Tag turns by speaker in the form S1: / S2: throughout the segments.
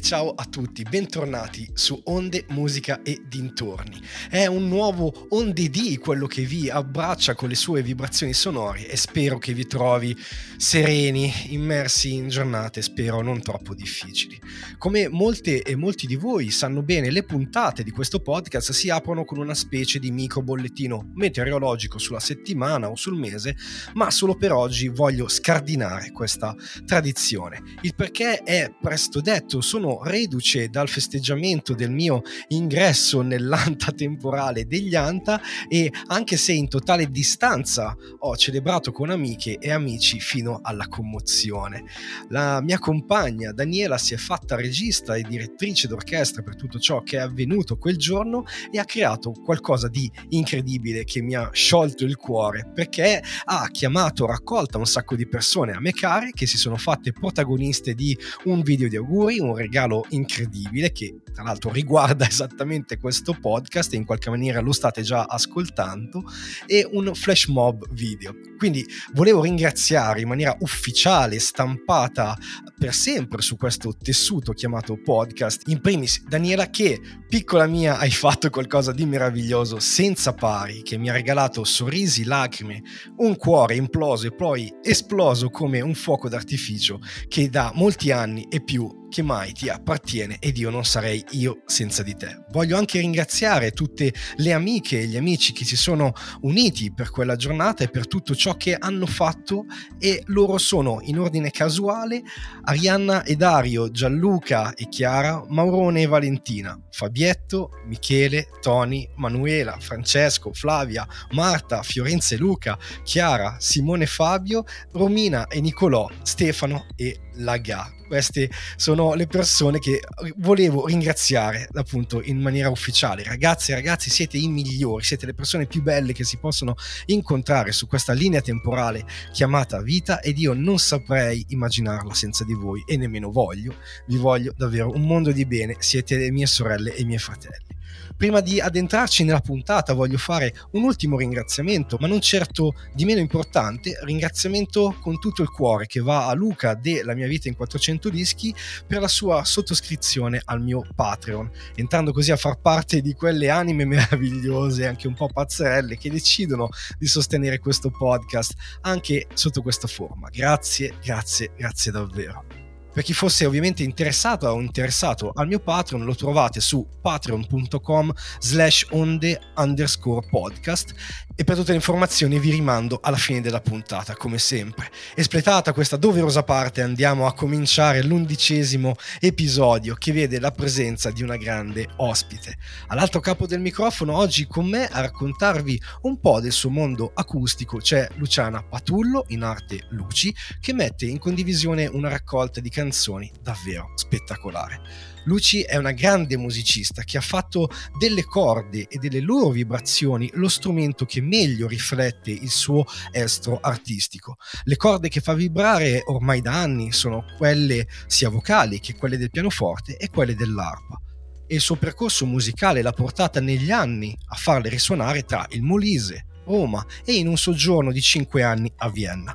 S1: ciao a tutti, bentornati su Onde, Musica e Dintorni. È un nuovo Onde D quello che vi abbraccia con le sue vibrazioni sonore e spero che vi trovi sereni, immersi in giornate, spero non troppo difficili. Come molte e molti di voi sanno bene, le puntate di questo podcast si aprono con una specie di micro bollettino meteorologico sulla settimana o sul mese, ma solo per oggi voglio scardinare questa tradizione. Il perché è presto detto, sono reduce dal festeggiamento del mio ingresso nell'anta temporale degli Anta e anche se in totale distanza ho celebrato con amiche e amici fino alla commozione. La mia compagna Daniela si è fatta regista e direttrice d'orchestra per tutto ciò che è avvenuto quel giorno e ha creato qualcosa di incredibile che mi ha sciolto il cuore perché ha chiamato raccolta un sacco di persone a me care che si sono fatte protagoniste di un video di auguri, un regalo incredibile che tra l'altro riguarda esattamente questo podcast e in qualche maniera lo state già ascoltando e un flash mob video. Quindi volevo ringraziare in maniera ufficiale, stampata per sempre su questo tessuto chiamato podcast, in primis Daniela che, piccola mia, hai fatto qualcosa di meraviglioso senza pari, che mi ha regalato sorrisi, lacrime, un cuore imploso e poi esploso come un fuoco d'artificio che da molti anni e più che mai ti appartiene ed io non sarei io senza di te. Voglio anche ringraziare tutte le amiche e gli amici che si sono uniti per quella giornata e per tutto ciò che hanno fatto e loro sono in ordine casuale Arianna e Dario, Gianluca e Chiara, Maurone e Valentina, Fabietto, Michele, Tony, Manuela, Francesco, Flavia, Marta, Fiorenza e Luca, Chiara, Simone e Fabio, Romina e Nicolò, Stefano e Laga. Queste sono le persone che volevo ringraziare appunto in maniera ufficiale. Ragazzi e ragazzi, siete i migliori, siete le persone più belle che si possono incontrare su questa linea temporale chiamata vita ed io non saprei immaginarla senza di voi e nemmeno voglio. Vi voglio davvero un mondo di bene, siete le mie sorelle e i miei fratelli. Prima di addentrarci nella puntata voglio fare un ultimo ringraziamento, ma non certo di meno importante, ringraziamento con tutto il cuore che va a Luca de La mia vita in 400 dischi per la sua sottoscrizione al mio Patreon, entrando così a far parte di quelle anime meravigliose, anche un po' pazzerelle, che decidono di sostenere questo podcast anche sotto questa forma. Grazie, grazie, grazie davvero. Per chi fosse ovviamente interessato o interessato al mio Patreon lo trovate su patreon.com slash onde underscore podcast e per tutte le informazioni vi rimando alla fine della puntata come sempre. Espletata questa doverosa parte andiamo a cominciare l'undicesimo episodio che vede la presenza di una grande ospite. All'altro capo del microfono oggi con me a raccontarvi un po' del suo mondo acustico c'è Luciana Patullo in arte Luci che mette in condivisione una raccolta di canzoni davvero spettacolare. Luci è una grande musicista che ha fatto delle corde e delle loro vibrazioni lo strumento che meglio riflette il suo estro artistico. Le corde che fa vibrare ormai da anni sono quelle sia vocali che quelle del pianoforte e quelle dell'arpa e il suo percorso musicale l'ha portata negli anni a farle risuonare tra il Molise, Roma e in un soggiorno di 5 anni a Vienna.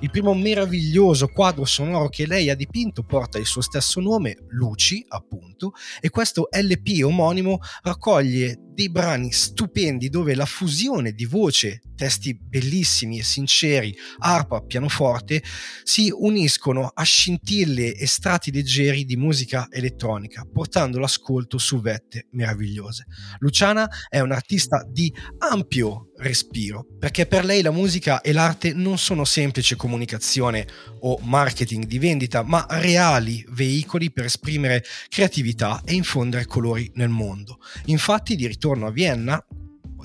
S1: Il primo meraviglioso quadro sonoro che lei ha dipinto porta il suo stesso nome, Luci, appunto, e questo LP omonimo raccoglie dei brani stupendi dove la fusione di voce, testi bellissimi e sinceri, arpa, pianoforte, si uniscono a scintille e strati leggeri di musica elettronica, portando l'ascolto su vette meravigliose. Luciana è un'artista di ampio respiro, perché per lei la musica e l'arte non sono semplice comunicazione o marketing di vendita, ma reali veicoli per esprimere creatività e infondere colori nel mondo. Infatti, di ritorno a Vienna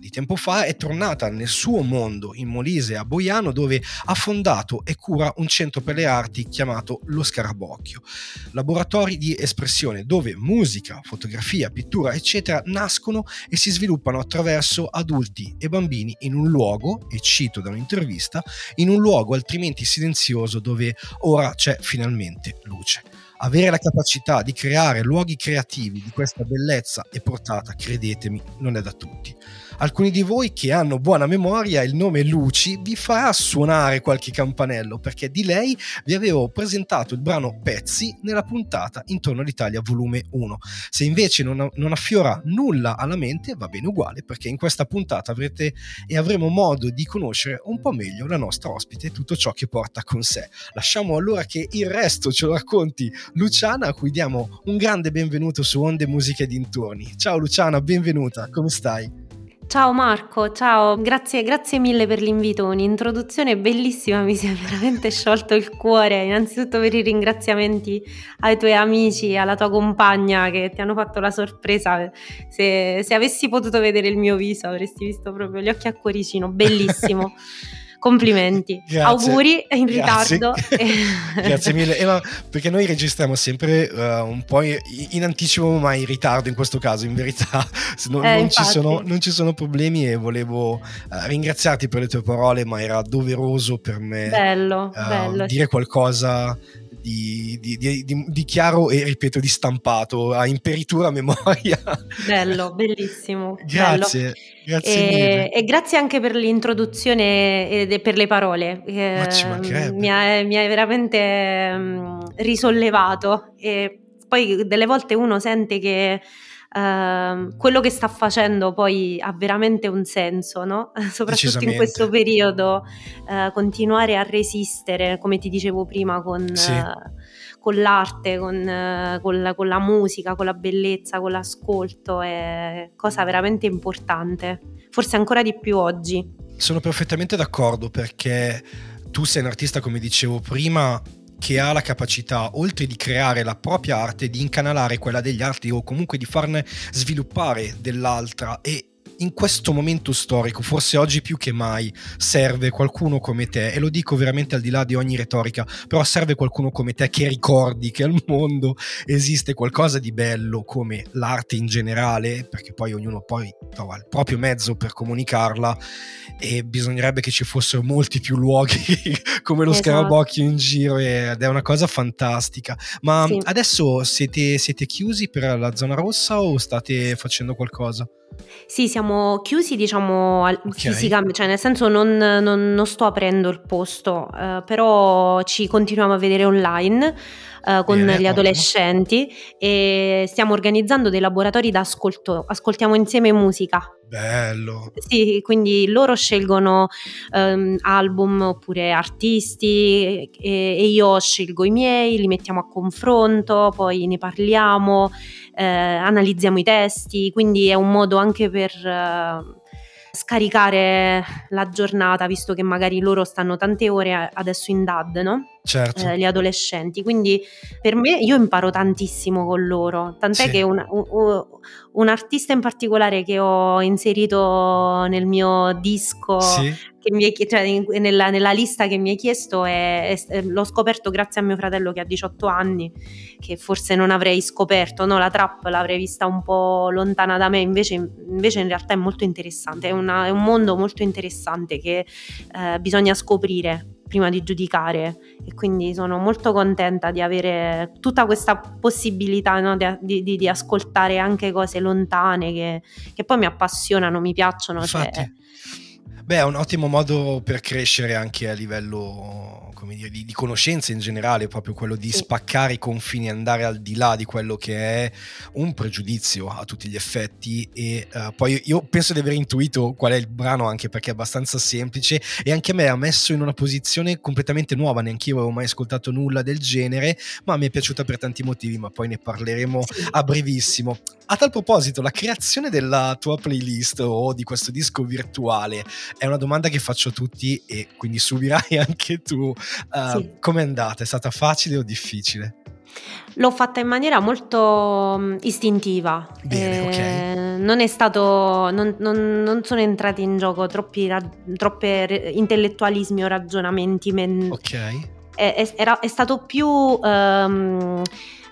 S1: di tempo fa è tornata nel suo mondo in Molise a Boiano dove ha fondato e cura un centro per le arti chiamato Lo Scarabocchio, laboratori di espressione dove musica, fotografia, pittura eccetera nascono e si sviluppano attraverso adulti e bambini in un luogo, e cito da un'intervista, in un luogo altrimenti silenzioso dove ora c'è finalmente luce avere la capacità di creare luoghi creativi di questa bellezza e portata, credetemi, non è da tutti. Alcuni di voi che hanno buona memoria, il nome Luci vi farà suonare qualche campanello perché di lei vi avevo presentato il brano Pezzi nella puntata Intorno all'Italia volume 1. Se invece non, non affiora nulla alla mente va bene uguale perché in questa puntata avrete e avremo modo di conoscere un po' meglio la nostra ospite e tutto ciò che porta con sé. Lasciamo allora che il resto ce lo racconti Luciana a cui diamo un grande benvenuto su Onde Musiche Dintorni. Ciao Luciana, benvenuta, come stai?
S2: Ciao Marco, ciao, grazie, grazie mille per l'invito, un'introduzione bellissima, mi si è veramente sciolto il cuore, innanzitutto per i ringraziamenti ai tuoi amici, alla tua compagna che ti hanno fatto la sorpresa, se, se avessi potuto vedere il mio viso avresti visto proprio gli occhi a cuoricino, bellissimo. complimenti, Grazie. auguri in Grazie. ritardo.
S1: Grazie mille, eh, perché noi registriamo sempre uh, un po' in anticipo ma in ritardo in questo caso, in verità non, eh, non, ci, sono, non ci, sono, problemi e volevo uh, ringraziarti per le tue parole ma era doveroso per me
S2: bello, uh, bello.
S1: dire qualcosa di, di, di, di, chiaro e ripeto di stampato a imperitura memoria.
S2: Bello, bellissimo.
S1: Grazie,
S2: bello.
S1: grazie
S2: e,
S1: mille.
S2: E grazie anche per l'introduzione e per le parole.
S1: Ma ci
S2: mi, ha, mi hai veramente um, risollevato e poi delle volte uno sente che Uh, quello che sta facendo poi ha veramente un senso, no? soprattutto in questo periodo, uh, continuare a resistere, come ti dicevo prima, con, sì. uh, con l'arte, con, con, la, con, la, musica, con la bellezza, con l'ascolto, è cosa veramente importante, forse ancora di più oggi.
S1: Sono perfettamente d'accordo perché tu sei un artista, come dicevo prima, che ha la capacità, oltre di creare la propria arte, di incanalare quella degli altri o comunque di farne sviluppare dell'altra. E in questo momento storico, forse oggi più che mai, serve qualcuno come te, e lo dico veramente al di là di ogni retorica, però serve qualcuno come te che ricordi che al mondo esiste qualcosa di bello come l'arte in generale, perché poi ognuno poi trova il proprio mezzo per comunicarla e bisognerebbe che ci fossero molti più luoghi come lo esatto. scarabocchio in giro ed è una cosa fantastica. Ma sì. adesso siete, siete chiusi per la zona rossa o state facendo qualcosa?
S2: Sì, siamo chiusi, diciamo, Okay. fisicamente, cioè nel senso non, non- non sto aprendo il posto, eh, però ci continuiamo a vedere online eh, con Bene, gli adolescenti e stiamo organizzando dei laboratori d'ascolto, ascoltiamo insieme musica.
S1: Bello.
S2: Sì, quindi loro scelgono um, album oppure artisti e, e, io scelgo i miei, li mettiamo a confronto, poi ne parliamo, eh, analizziamo i testi, quindi è un modo anche per... Uh, scaricare la giornata, visto che magari loro stanno tante ore adesso in DAD, no?
S1: Certo.
S2: Eh, gli adolescenti. Quindi per me io imparo tantissimo con loro. Tant'è sì. che un, un, un, artista in particolare che ho inserito nel mio disco sì che mi è, cioè, nella, nella, lista che mi hai chiesto è, è, l'ho scoperto grazie a mio fratello che ha 18 anni, che forse non avrei scoperto, no? la trap l'avrei vista un po' lontana da me, invece, invece in realtà è molto interessante, è, una, è un mondo molto interessante che eh, bisogna scoprire prima di giudicare e quindi sono molto contenta di avere tutta questa possibilità no, di, di, di, ascoltare anche cose lontane che, che, poi mi appassionano, mi piacciono.
S1: Cioè Infatti. Cioè, Beh, è un ottimo modo per crescere anche a livello come dire, di, di conoscenza in generale, proprio quello di spaccare i confini, andare al di là di quello che è un pregiudizio a tutti gli effetti. E uh, poi io penso di aver intuito qual è il brano, anche perché è abbastanza semplice e anche a me ha messo in una posizione completamente nuova, neanche io avevo mai ascoltato nulla del genere, ma mi è piaciuta per tanti motivi, ma poi ne parleremo a brevissimo. A tal proposito, la creazione della tua playlist o di questo disco virtuale è una domanda che faccio a tutti e quindi subirai anche tu. Uh, sì. Com'è andata? È stata facile o difficile?
S2: L'ho fatta in maniera molto mm, istintiva.
S1: Bene, eh, ok.
S2: Non è stato. Non, non, non sono entrati in gioco troppi, troppe intellettualismi o ragionamenti. Men-
S1: ok.
S2: È, è, era, è stato più. Um,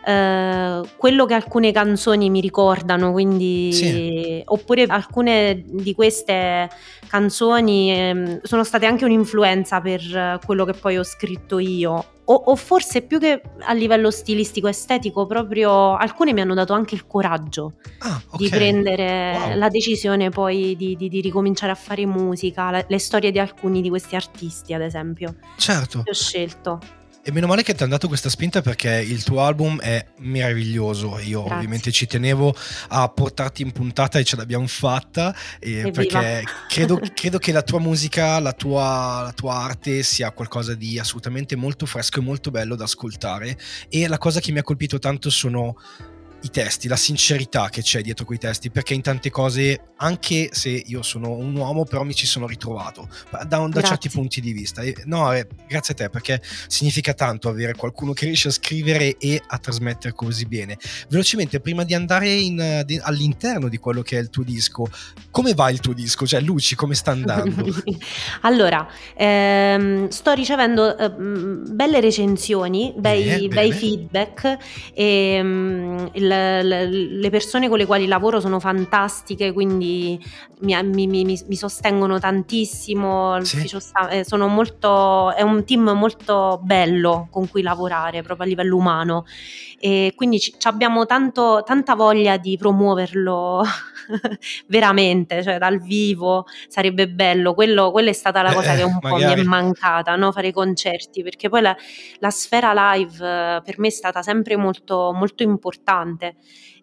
S2: eh, quello che alcune canzoni mi ricordano, quindi sì. oppure alcune di queste canzoni eh, sono state anche un'influenza per quello che poi ho scritto io. O, o, forse più che a livello stilistico estetico, proprio alcune mi hanno dato anche il coraggio ah, okay. di prendere wow. la decisione poi di, di, di, ricominciare a fare musica, le, le storie di alcuni di questi artisti, ad esempio.
S1: Certo.
S2: Che ho scelto.
S1: E meno male che ti hanno dato questa spinta perché il tuo album è meraviglioso. Io Grazie. ovviamente ci tenevo a portarti in puntata e ce l'abbiamo fatta eh, perché credo, credo, che la tua musica, la tua, la tua arte sia qualcosa di assolutamente molto fresco e molto bello da ascoltare. E la cosa che mi ha colpito tanto sono i testi, la sincerità che c'è dietro quei testi, perché in tante cose, anche se io sono un uomo, però mi ci sono ritrovato da, da certi punti di vista. E, no, eh, grazie a te, perché significa tanto avere qualcuno che riesce a scrivere e a trasmettere così bene. Velocemente, prima di andare in, di, all'interno di quello che è il tuo disco, come va il tuo disco? Cioè, Luci, come sta andando?
S2: allora, ehm, sto ricevendo eh, belle recensioni, bei, eh, bei feedback e um, il le, persone con le quali lavoro sono fantastiche, quindi mi, mi, mi, mi sostengono tantissimo. Sì. Eh, molto, è un team molto bello con cui lavorare proprio a livello umano e quindi c- abbiamo tanto, tanta voglia di promuoverlo veramente, cioè dal vivo sarebbe bello. Quello, quella è stata la cosa eh, che un magari. po' mi è mancata, no? fare concerti, perché poi la, la sfera live eh, per me è stata sempre molto, molto importante.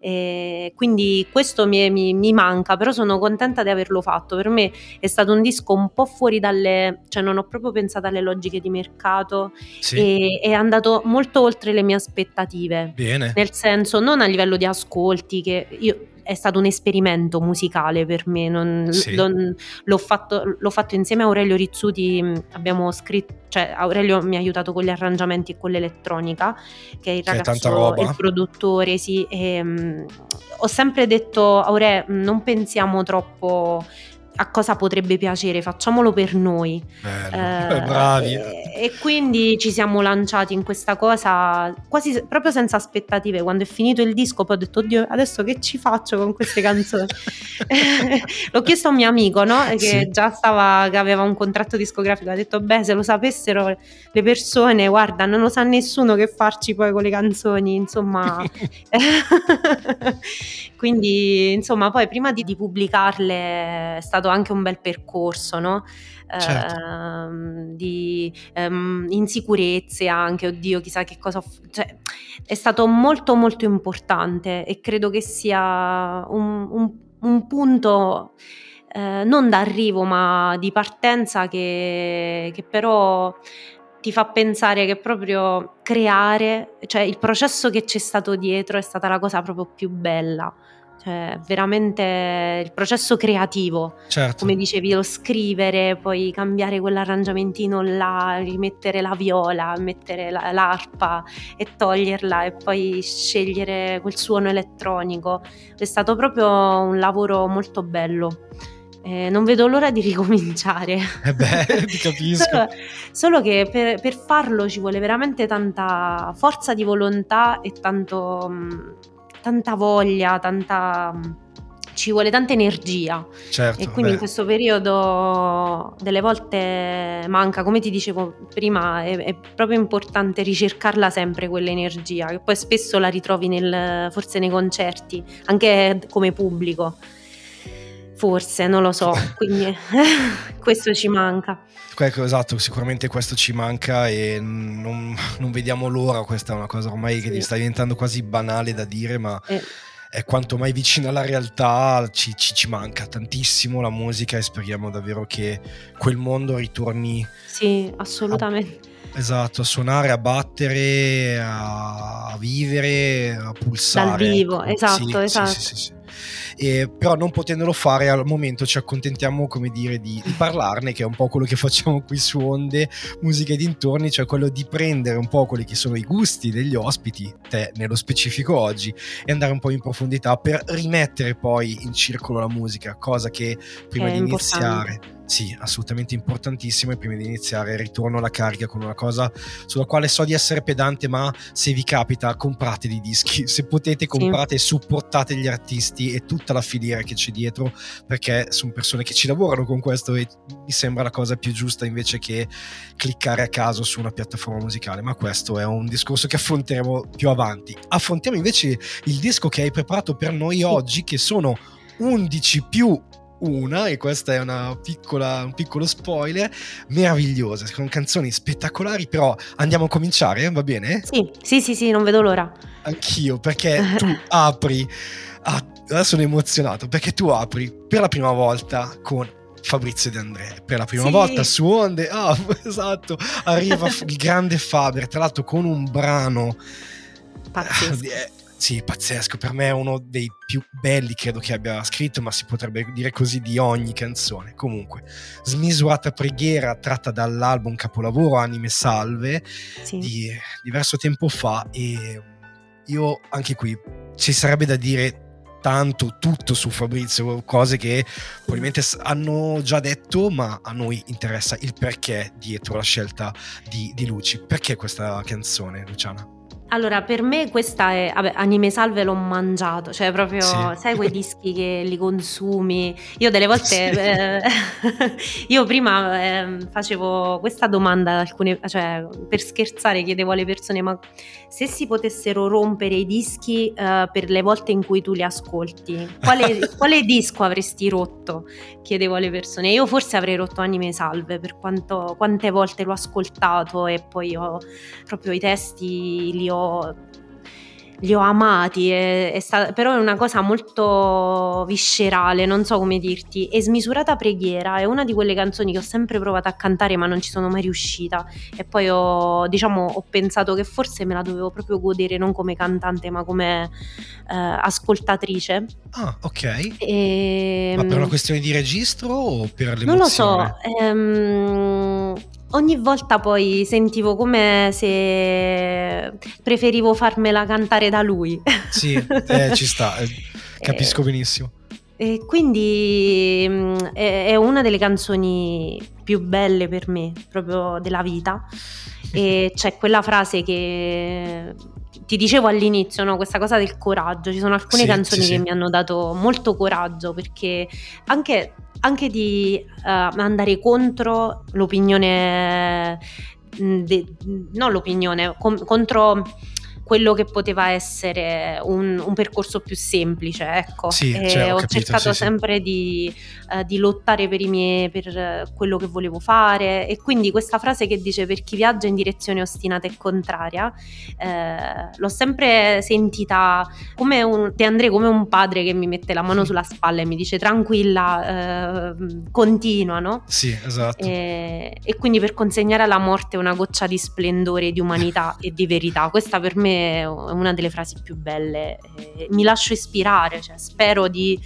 S2: E quindi questo mi, mi, mi, manca, però sono contenta di averlo fatto. Per me è stato un disco un po' fuori dalle, cioè non ho proprio pensato alle logiche di mercato sì. e è andato molto oltre le mie aspettative.
S1: Bene.
S2: Nel senso, non a livello di ascolti, che io è stato un esperimento musicale per me. Non, sì. non, l'ho, fatto, l'ho, fatto, insieme a Aurelio Rizzuti. Abbiamo scritto, cioè Aurelio mi ha aiutato con gli arrangiamenti e con l'elettronica, che è il ragazzo, il produttore. Sì, e, um, ho sempre detto, Aurelio, non pensiamo troppo a cosa potrebbe piacere, facciamolo per noi.
S1: Bello, eh, bravi.
S2: E, e, quindi ci siamo lanciati in questa cosa quasi proprio senza aspettative. Quando è finito il disco, poi ho detto, oddio, adesso che ci faccio con queste canzoni? L'ho chiesto a un mio amico, no? Che sì. già stava, che aveva un contratto discografico, ha detto, beh, se lo sapessero le persone, guarda, non lo sa nessuno che farci poi con le canzoni, insomma. quindi, insomma, poi prima di, di pubblicarle è stato stato anche un bel percorso, no? Certo. Uh, di um, insicurezze anche, oddio, chissà che cosa. Cioè, è stato molto, molto importante e credo che sia un, un, un punto. Eh, non d'arrivo ma di partenza che, che però ti fa pensare che proprio creare, cioè il processo che c'è stato dietro è stata la cosa proprio più bella cioè veramente il processo creativo,
S1: certo.
S2: come dicevi, lo scrivere, poi cambiare quell'arrangiamentino là, rimettere la viola, mettere la, l'arpa e toglierla e poi scegliere quel suono elettronico. È stato proprio un lavoro molto bello. Eh, non vedo l'ora di ricominciare.
S1: Eh beh, ti capisco.
S2: solo, solo, che per, per, farlo ci vuole veramente tanta forza di volontà e tanto... Mh, tanta voglia, tanta ci vuole tanta energia
S1: certo,
S2: e quindi beh. in questo periodo delle volte manca, come ti dicevo prima, è, è, proprio importante ricercarla sempre quell'energia, che poi spesso la ritrovi nel, forse nei concerti, anche come pubblico. Forse, non lo so, quindi questo ci manca.
S1: Ecco, esatto, sicuramente questo ci manca e non, non, vediamo l'ora, questa è una cosa ormai sì. che sta diventando quasi banale da dire, ma eh. è quanto mai vicino alla realtà, ci, ci, ci, manca tantissimo la musica e speriamo davvero che quel mondo ritorni.
S2: Sì, assolutamente.
S1: A, esatto, a suonare, a battere, a, a vivere, a pulsare.
S2: Dal vivo, ecco. esatto, sì, esatto. Sì, sì,
S1: e, però non potendolo fare al momento ci accontentiamo come dire di, di, parlarne che è un po' quello che facciamo qui su Onde Musica e dintorni cioè quello di prendere un po' quelli che sono i gusti degli ospiti te nello specifico oggi e andare un po' in profondità per rimettere poi in circolo la musica cosa che prima è di importante. iniziare Sì, assolutamente importantissimo e prima di iniziare ritorno alla carica con una cosa sulla quale so di essere pedante, ma se vi capita comprate dei dischi, se potete comprate e supportate gli artisti e tutta la filiera che c'è dietro, perché sono persone che ci lavorano con questo e mi sembra la cosa più giusta invece che cliccare a caso su una piattaforma musicale, ma questo è un discorso che affronteremo più avanti. Affrontiamo invece il disco che hai preparato per noi oggi, che sono 11 più una, e questo è piccola, un piccolo spoiler, meravigliose, sono canzoni spettacolari, però andiamo a cominciare, va bene?
S2: Sì, sì, sì, sì non vedo l'ora.
S1: Anch'io, perché tu apri, ah, adesso sono emozionato, perché tu apri per la prima volta con Fabrizio De André per la prima sì. volta su Onde. Ah, esatto, arriva il grande Faber, tra l'altro con un brano
S2: pazzesco.
S1: Sì, pazzesco. Per me è uno dei più belli, credo che abbia scritto, ma si potrebbe dire così di ogni canzone. Comunque, Smisurata preghiera tratta dall'album capolavoro Anime Salve sì. di diverso tempo fa. E io anche qui ci sarebbe da dire tanto tutto su Fabrizio, cose che probabilmente hanno già detto, ma a noi interessa il perché dietro la scelta di, di Luci. Perché questa canzone, Luciana?
S2: Allora, per me questa è vabbè, Anime Salve l'ho mangiato, cioè proprio Sì. sai quei dischi che li consumi? Io delle volte Sì. eh, io prima ehm, facevo questa domanda ad alcune cioè per scherzare chiedevo alle persone: "Ma se si potessero rompere i dischi, eh, per le volte in cui tu li ascolti, quale quale disco avresti rotto?" Chiedevo alle persone. Io forse avrei rotto Anime Salve per quanto quante volte l'ho ascoltato e poi ho proprio i testi li ho li ho amati, è, è sta- però è una cosa molto viscerale, non so come dirti. E Smisurata Preghiera è una di quelle canzoni che ho sempre provato a cantare ma non ci sono mai riuscita. E poi ho, diciamo, ho pensato che forse me la dovevo proprio godere non come cantante ma come eh, ascoltatrice.
S1: Ah, ok. E... Ma per una questione di registro o per l'emozione?
S2: Non lo so. Ehm, Ogni volta poi sentivo come se preferivo farmela cantare da lui.
S1: Sì, eh, ci sta, eh, capisco eh, benissimo.
S2: E quindi mm, è, è una delle canzoni più belle per me, proprio della vita. E c'è quella frase che ti dicevo all'inizio, no? questa cosa del coraggio. Ci sono alcune sì, canzoni sì, che sì. mi hanno dato molto coraggio perché anche anche di uh, andare contro l'opinione, de, non l'opinione, com- contro quello che poteva essere un, un percorso più semplice, ecco.
S1: Sì, cioè, ho,
S2: ho
S1: capito,
S2: cercato
S1: sì,
S2: sempre
S1: sì.
S2: Di, uh, di, lottare per, miei, per quello che volevo fare e quindi questa frase che dice per chi viaggia in direzione ostinata e contraria, eh, l'ho sempre sentita come un, De André come un padre che mi mette la mano sulla spalla e mi dice tranquilla, eh, continua, no?
S1: Sì, esatto.
S2: E, e quindi per consegnare alla morte una goccia di splendore, di umanità e di verità, questa per me è una delle frasi più belle. mi lascio ispirare, cioè, spero di,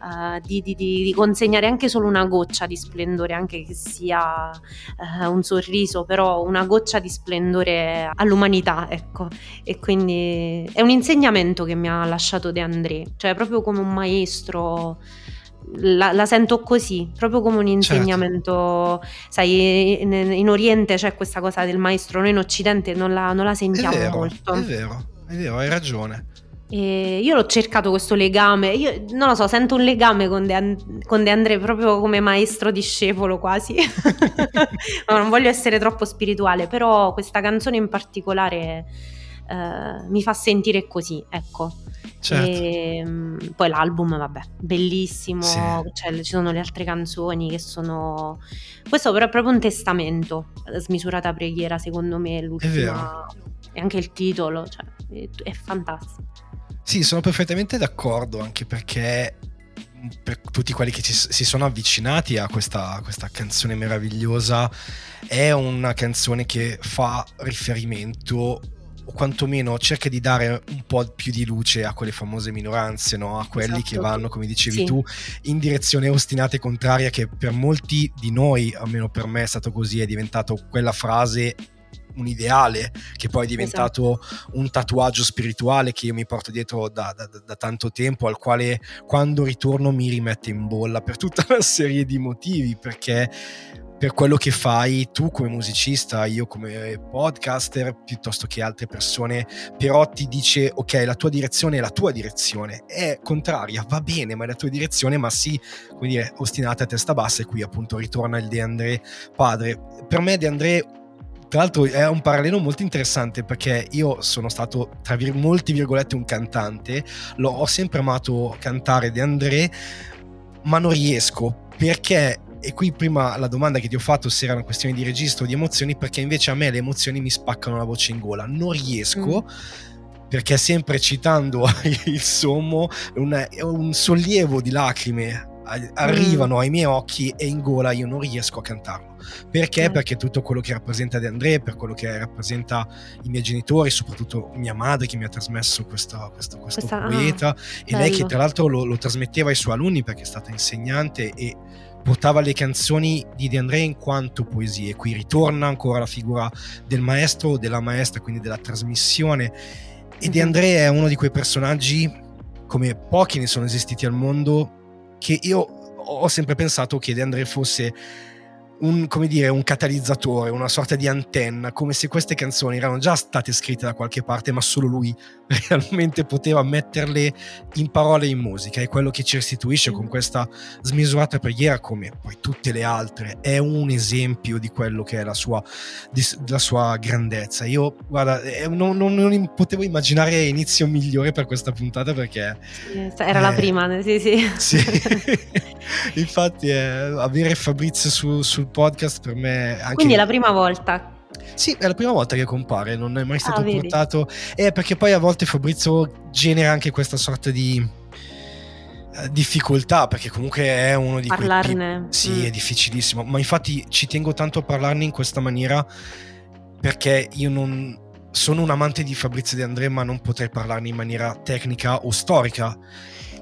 S2: uh, di, di, di, consegnare anche solo una goccia di splendore, anche che sia uh, un sorriso, però una goccia di splendore all'umanità, ecco. E quindi è un insegnamento che mi ha lasciato De André, cioè proprio come un maestro. La, la, sento così, proprio come un certo. insegnamento. Certo. Sai, in, in, Oriente c'è questa cosa del maestro, noi in Occidente non la, non la sentiamo
S1: è vero,
S2: molto.
S1: È vero, è vero, hai ragione.
S2: E io l'ho cercato questo legame, io non lo so, sento un legame con De, And- con De André proprio come maestro discepolo quasi. non voglio essere troppo spirituale, però questa canzone in particolare eh, mi fa sentire così, ecco.
S1: Certo.
S2: E, ehm, poi l'album, vabbè, bellissimo, sì. cioè, ci sono le altre canzoni che sono... Questo però è proprio un testamento, smisurata preghiera secondo me, l'ultima... E anche il titolo, cioè, è, è fantastico.
S1: Sì, sono perfettamente d'accordo, anche perché per tutti quelli che ci, si sono avvicinati a questa, questa, canzone meravigliosa, è una canzone che fa riferimento o quantomeno cerca di dare un po' più di luce a quelle famose minoranze, no? a quelli esatto. che vanno, come dicevi sì. tu, in direzione ostinata e contraria che per molti di noi, almeno per me è stato così, è diventato quella frase un ideale che poi è diventato esatto. un tatuaggio spirituale che io mi porto dietro da, da, da, tanto tempo, al quale quando ritorno mi rimette in bolla per tutta una serie di motivi, perché per quello che fai tu come musicista, io come podcaster, piuttosto che altre persone, però ti dice ok, la tua direzione è la tua direzione, è contraria, va bene, ma è la tua direzione, ma sì, come dire, ostinata a testa bassa e qui appunto ritorna il De André padre. Per me De André tra l'altro è un parallelo molto interessante perché io sono stato, tra vir- molti virgolette, un cantante, L'ho, ho sempre amato cantare De André, ma non riesco perché e qui prima la domanda che ti ho fatto se era una questione di registro o di emozioni, perché invece a me le emozioni mi spaccano la voce in gola. Non riesco. Mm perché sempre citando il sommo, un, un sollievo di lacrime arrivano mm. ai miei occhi e in gola io non riesco a cantarlo. Perché? Mm. Perché tutto quello che rappresenta De André, per quello che rappresenta i miei genitori, soprattutto mia madre che mi ha trasmesso questo, questo, questo Questa, poeta, ah, e bello. lei che tra l'altro lo, lo trasmetteva ai suoi alunni perché è stata insegnante e portava le canzoni di De André in quanto poesie. Qui ritorna ancora la figura del maestro o della maestra, quindi della trasmissione. E De mhm. André è uno di quei personaggi, come pochi ne sono esistiti al mondo, che io ho sempre pensato che De André fosse un, come dire, un catalizzatore, una sorta di antenna, come se queste canzoni erano già state scritte da qualche parte, ma solo lui realmente poteva metterle in parole e in musica. E quello che ci restituisce con questa smisurata preghiera, come poi tutte le altre, è un esempio di quello che è la sua, di, la sua grandezza. Io, guarda, non, non, non, potevo immaginare inizio migliore per questa puntata perché...
S2: Era eh, la prima, sì, sì.
S1: sì. Infatti, eh, avere Fabrizio su, sul podcast per me... Anche...
S2: Quindi è la prima volta.
S1: Sì, è la prima volta che compare, non è mai stato ah, portato. Eh, perché poi a volte Fabrizio genera anche questa sorta di eh, difficoltà perché comunque è uno di
S2: parlarne
S1: quei sì mm. è difficilissimo ma infatti ci tengo tanto a parlarne in questa maniera perché io non sono un amante di Fabrizio De André ma non potrei parlarne in maniera tecnica o storica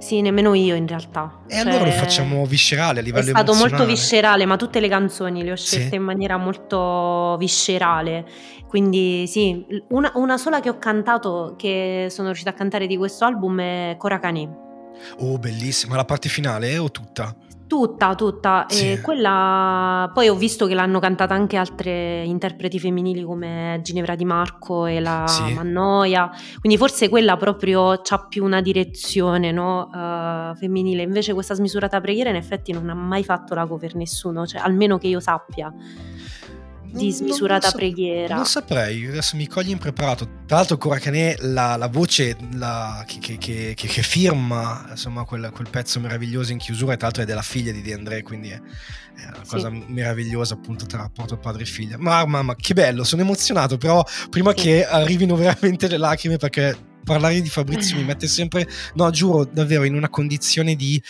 S2: sì, nemmeno io in realtà.
S1: E cioè, allora lo facciamo viscerale a livello
S2: È stato
S1: molto
S2: viscerale, ma tutte le canzoni le ho scelte sì. in maniera molto viscerale. Quindi sì, una, una, sola che ho cantato, che sono riuscita a cantare di questo album è Coracani.
S1: Oh, bellissima. La parte finale o tutta?
S2: Tutta, tutta. Sì. E quella poi ho visto che l'hanno cantata anche altre interpreti femminili come Ginevra Di Marco e la sì. Mannoia. Quindi forse quella proprio ha più una direzione no? uh, femminile. Invece questa smisurata preghiera in effetti non ha mai fatto la cover nessuno, cioè almeno che io sappia di smisurata non, non preghiera.
S1: Non saprei, adesso mi cogli impreparato. Tra l'altro Coracanè, la, la voce la, che, che, che, che, firma insomma, quel, quel, pezzo meraviglioso in chiusura, tra l'altro è della figlia di De André, quindi è, è una cosa sì. meravigliosa appunto tra rapporto padre e figlia. Ma mamma, che bello, sono emozionato, però prima sì. che arrivino veramente le lacrime perché parlare di Fabrizio mi mette sempre, no giuro davvero in una condizione di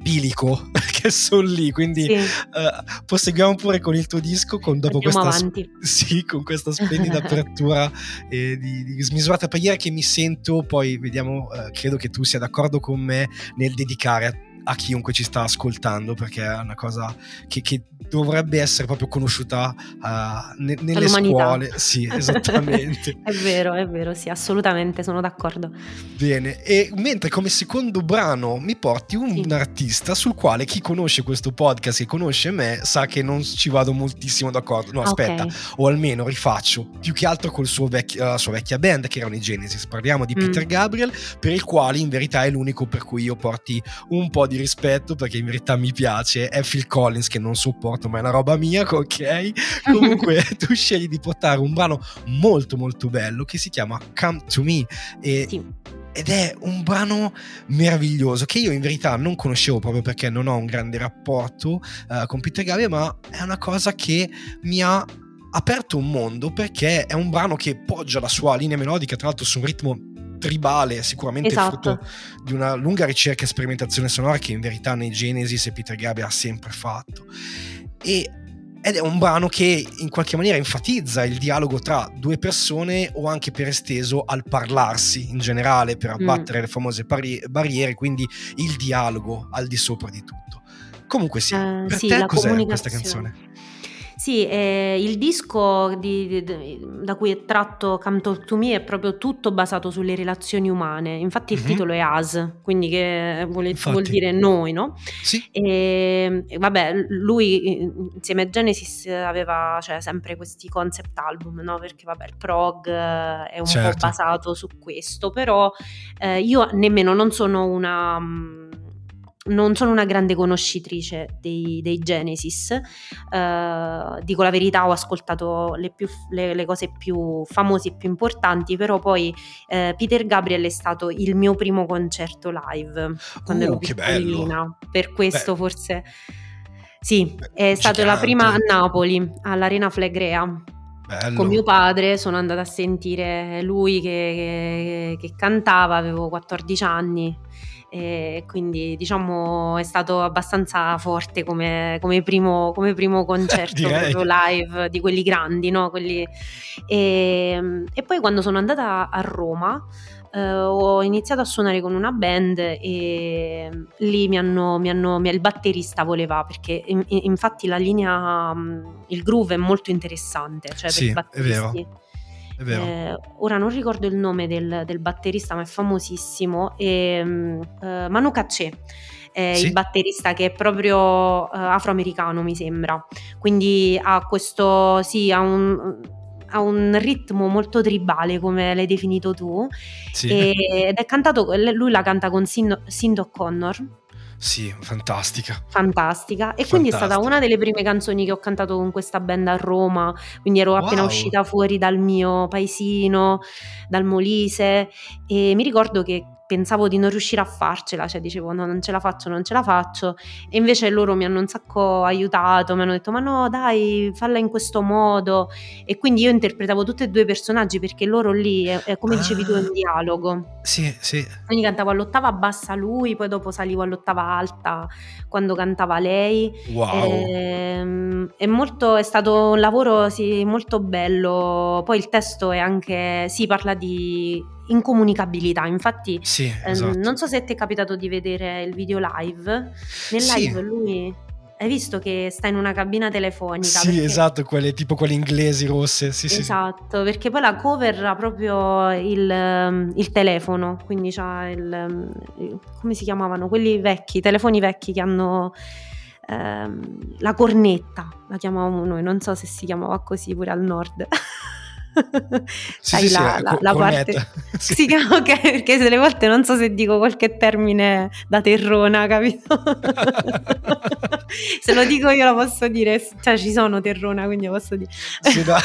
S1: bilico che sono lì quindi sì. uh, proseguiamo pure con il tuo disco con, dopo
S2: Andiamo
S1: questa
S2: avanti.
S1: sì, con questa splendida apertura eh, di, di, smisurata preghiera che mi sento poi vediamo uh, credo che tu sia d'accordo con me nel dedicare a a chiunque ci sta ascoltando perché è una cosa che, che dovrebbe essere proprio conosciuta uh, ne, nelle scuole. Sì, esattamente.
S2: è vero, è vero, sì, assolutamente, sono d'accordo.
S1: Bene, e mentre come secondo brano mi porti un sì. artista sul quale chi conosce questo podcast e conosce me sa che non ci vado moltissimo d'accordo. No, aspetta, okay. o almeno rifaccio, più che altro con vecchi, la sua vecchia band che erano i Genesis. Parliamo di mm. Peter Gabriel, per il quale in verità è l'unico per cui io porti un po' di rispetto perché in verità mi piace, è Phil Collins che non sopporto, ma è una roba mia, ok? Comunque tu scegli di portare un brano molto molto bello che si chiama Come to Me e sì ed è un brano meraviglioso che io in verità non conoscevo proprio perché non ho un grande rapporto uh, con Peter Gabriel, ma è una cosa che mi ha aperto un mondo perché è un brano che poggia la sua linea melodica, tra l'altro su un ritmo tribale, sicuramente esatto. frutto di una lunga ricerca e sperimentazione sonora che in verità nei Genesis e Peter Gabriel ha sempre fatto. E ed è un brano che in qualche maniera enfatizza il dialogo tra due persone o anche per esteso al parlarsi in generale per mm. abbattere mm. le famose pari- barriere, quindi il dialogo al di sopra di tutto. Comunque sì, uh, per
S2: sì,
S1: te cos'è questa canzone?
S2: Sì, eh, il disco di, di, da cui è tratto Come Talk to Me è proprio tutto basato sulle relazioni umane. Infatti il mm-hmm. titolo è As, quindi che vuole, vuol dire noi, no?
S1: Sì.
S2: E, vabbè, lui insieme a Genesis aveva cioè, sempre questi concept album, no? Perché vabbè, il prog eh, è un certo. po' basato su questo, però eh, io nemmeno non sono una non sono una grande conoscitrice dei, dei Genesis, uh, dico la verità, ho ascoltato le, più, le, le, cose più famose e più importanti, però poi uh, Peter Gabriel è stato il mio primo concerto live quando uh, ero piccolina, per questo Beh. forse... Sì, è stata la prima a Napoli, all'Arena Flegrea. Bello. Con mio padre sono andata a sentire lui che, che, che cantava, avevo 14 anni e quindi diciamo è stato abbastanza forte come, come, primo, come primo, concerto live di quelli grandi, no? quelli... E, e, poi quando sono andata a Roma eh, ho iniziato a suonare con una band e lì mi hanno, mi hanno, il batterista voleva perché in, infatti la linea, il groove è molto interessante, cioè
S1: sì,
S2: per
S1: i batteristi.
S2: Eh, ora non ricordo il nome del, del, batterista, ma è famosissimo. E, um, uh, Manu Katché è sì? il batterista che è proprio uh, afroamericano, mi sembra. Quindi ha questo, sì, ha un ha un ritmo molto tribale, come l'hai definito tu, sì. e, ed è cantato, lui la canta con Sind O'Connor,
S1: sì, fantastica.
S2: Fantastica. E quindi è stata una delle prime canzoni che ho cantato con questa band a Roma, quindi ero appena uscita fuori dal mio paesino, dal Molise e mi ricordo che pensavo di non riuscire a farcela, cioè dicevo no, non ce la faccio, non ce la faccio e invece loro mi hanno un sacco aiutato, mi hanno detto ma no dai falla in questo modo e quindi io interpretavo tutti e due i personaggi perché loro lì, è, è come ah, dicevi tu, è un ah. dialogo.
S1: Sì, sì.
S2: Quindi cantavo all'ottava bassa lui, poi dopo salivo all'ottava alta quando cantava lei.
S1: Wow. E,
S2: ehm, è, molto, è stato un lavoro sì, molto bello, poi il testo è anche, si parla di incomunicabilità. Infatti,
S1: sì, esatto.
S2: ehm, non so se ti è capitato di vedere il video live. Nel live sì. lui hai visto che sta in una cabina telefonica?
S1: Sì, perché... esatto, quelle tipo quelle inglesi rosse. Sì,
S2: esatto, sì. perché poi la cover ha proprio il, il telefono, quindi c'ha il, il, come si chiamavano? Quelli vecchi, i telefoni vecchi che hanno ehm, la cornetta, la chiamavamo noi, non so se si chiamava così pure al nord.
S1: Sai sì, la, sì, la, la parte
S2: sì. sì, ok, perché delle volte non so se dico qualche termine da terrona, capito? se lo dico io lo posso dire, cioè ci sono terrona, quindi lo posso dire.
S1: Sì, da...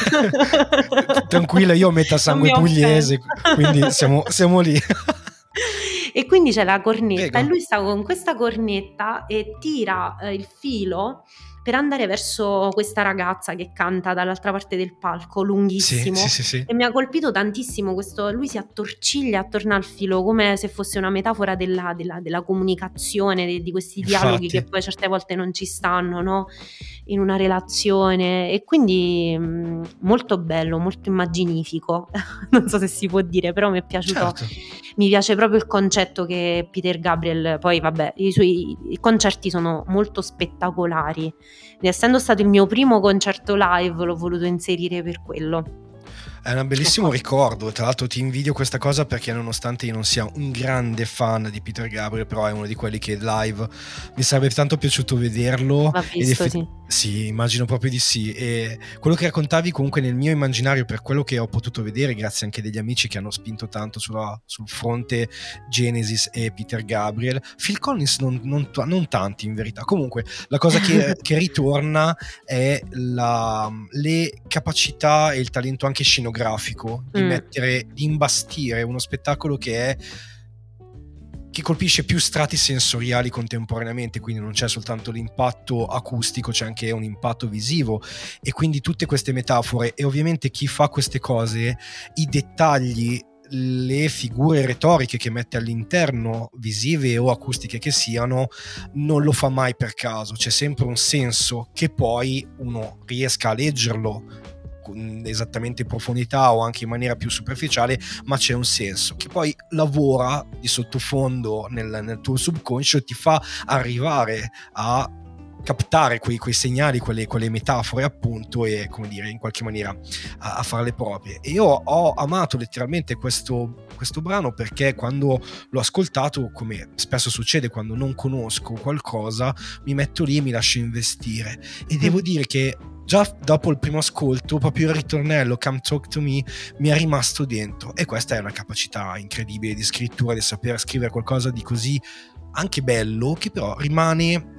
S1: Tranquilla, io ho metà sangue pugliese, quindi siamo, siamo lì.
S2: e quindi c'è la cornetta Prego. e lui sta con questa cornetta e tira eh, il filo per andare verso questa ragazza che canta dall'altra parte del palco, lunghissimo.
S1: Sì, sì, sì,
S2: e mi ha colpito tantissimo questo, lui si attorciglia attorno al filo come se fosse una metafora della, della, della comunicazione, di, di questi dialoghi Infatti. che poi certe volte non ci stanno, no? In una relazione. E quindi mh, mm, molto bello, molto immaginifico. non so se si può dire, però mi è piaciuto. Certo. Mi piace proprio il concetto che Peter Gabriel, poi vabbè, i suoi i concerti sono molto spettacolari essendo stato il mio primo concerto live l'ho voluto inserire per quello.
S1: È un bellissimo ricordo, tra l'altro ti invidio questa cosa perché nonostante io non sia un grande fan di Peter Gabriel, però è uno di quelli che live mi sarebbe tanto piaciuto vederlo.
S2: Visto, eff- sì.
S1: Sì, immagino proprio di sì. E quello che raccontavi comunque nel mio immaginario, per quello che ho potuto vedere, grazie anche degli amici che hanno spinto tanto sulla, sul fronte Genesis e Peter Gabriel, Phil Collins non, non, non tanti in verità. Comunque la cosa che, che ritorna è la, le capacità e il talento anche scenografico scenografico, di mm. mettere, di imbastire uno spettacolo che è che colpisce più strati sensoriali contemporaneamente, quindi non c'è soltanto l'impatto acustico, c'è anche un impatto visivo e quindi tutte queste metafore e ovviamente chi fa queste cose, i dettagli le figure retoriche che mette all'interno, visive o acustiche che siano, non lo fa mai per caso, c'è sempre un senso che poi uno riesca a leggerlo esattamente in profondità o anche in maniera più superficiale, ma c'è un senso che poi lavora di sottofondo nel, nel tuo subconscio e ti fa arrivare a captare quei, quei segnali, quelle, quelle, metafore appunto e come dire in qualche maniera a, a farle proprie. E io ho amato letteralmente questo, questo brano perché quando l'ho ascoltato, come spesso succede quando non conosco qualcosa, mi metto lì e mi lascio investire. E devo mm. dire che già dopo il primo ascolto, proprio il ritornello Come Talk to Me mi è rimasto dentro. E questa è una capacità incredibile di scrittura, di saper scrivere qualcosa di così anche bello, che però rimane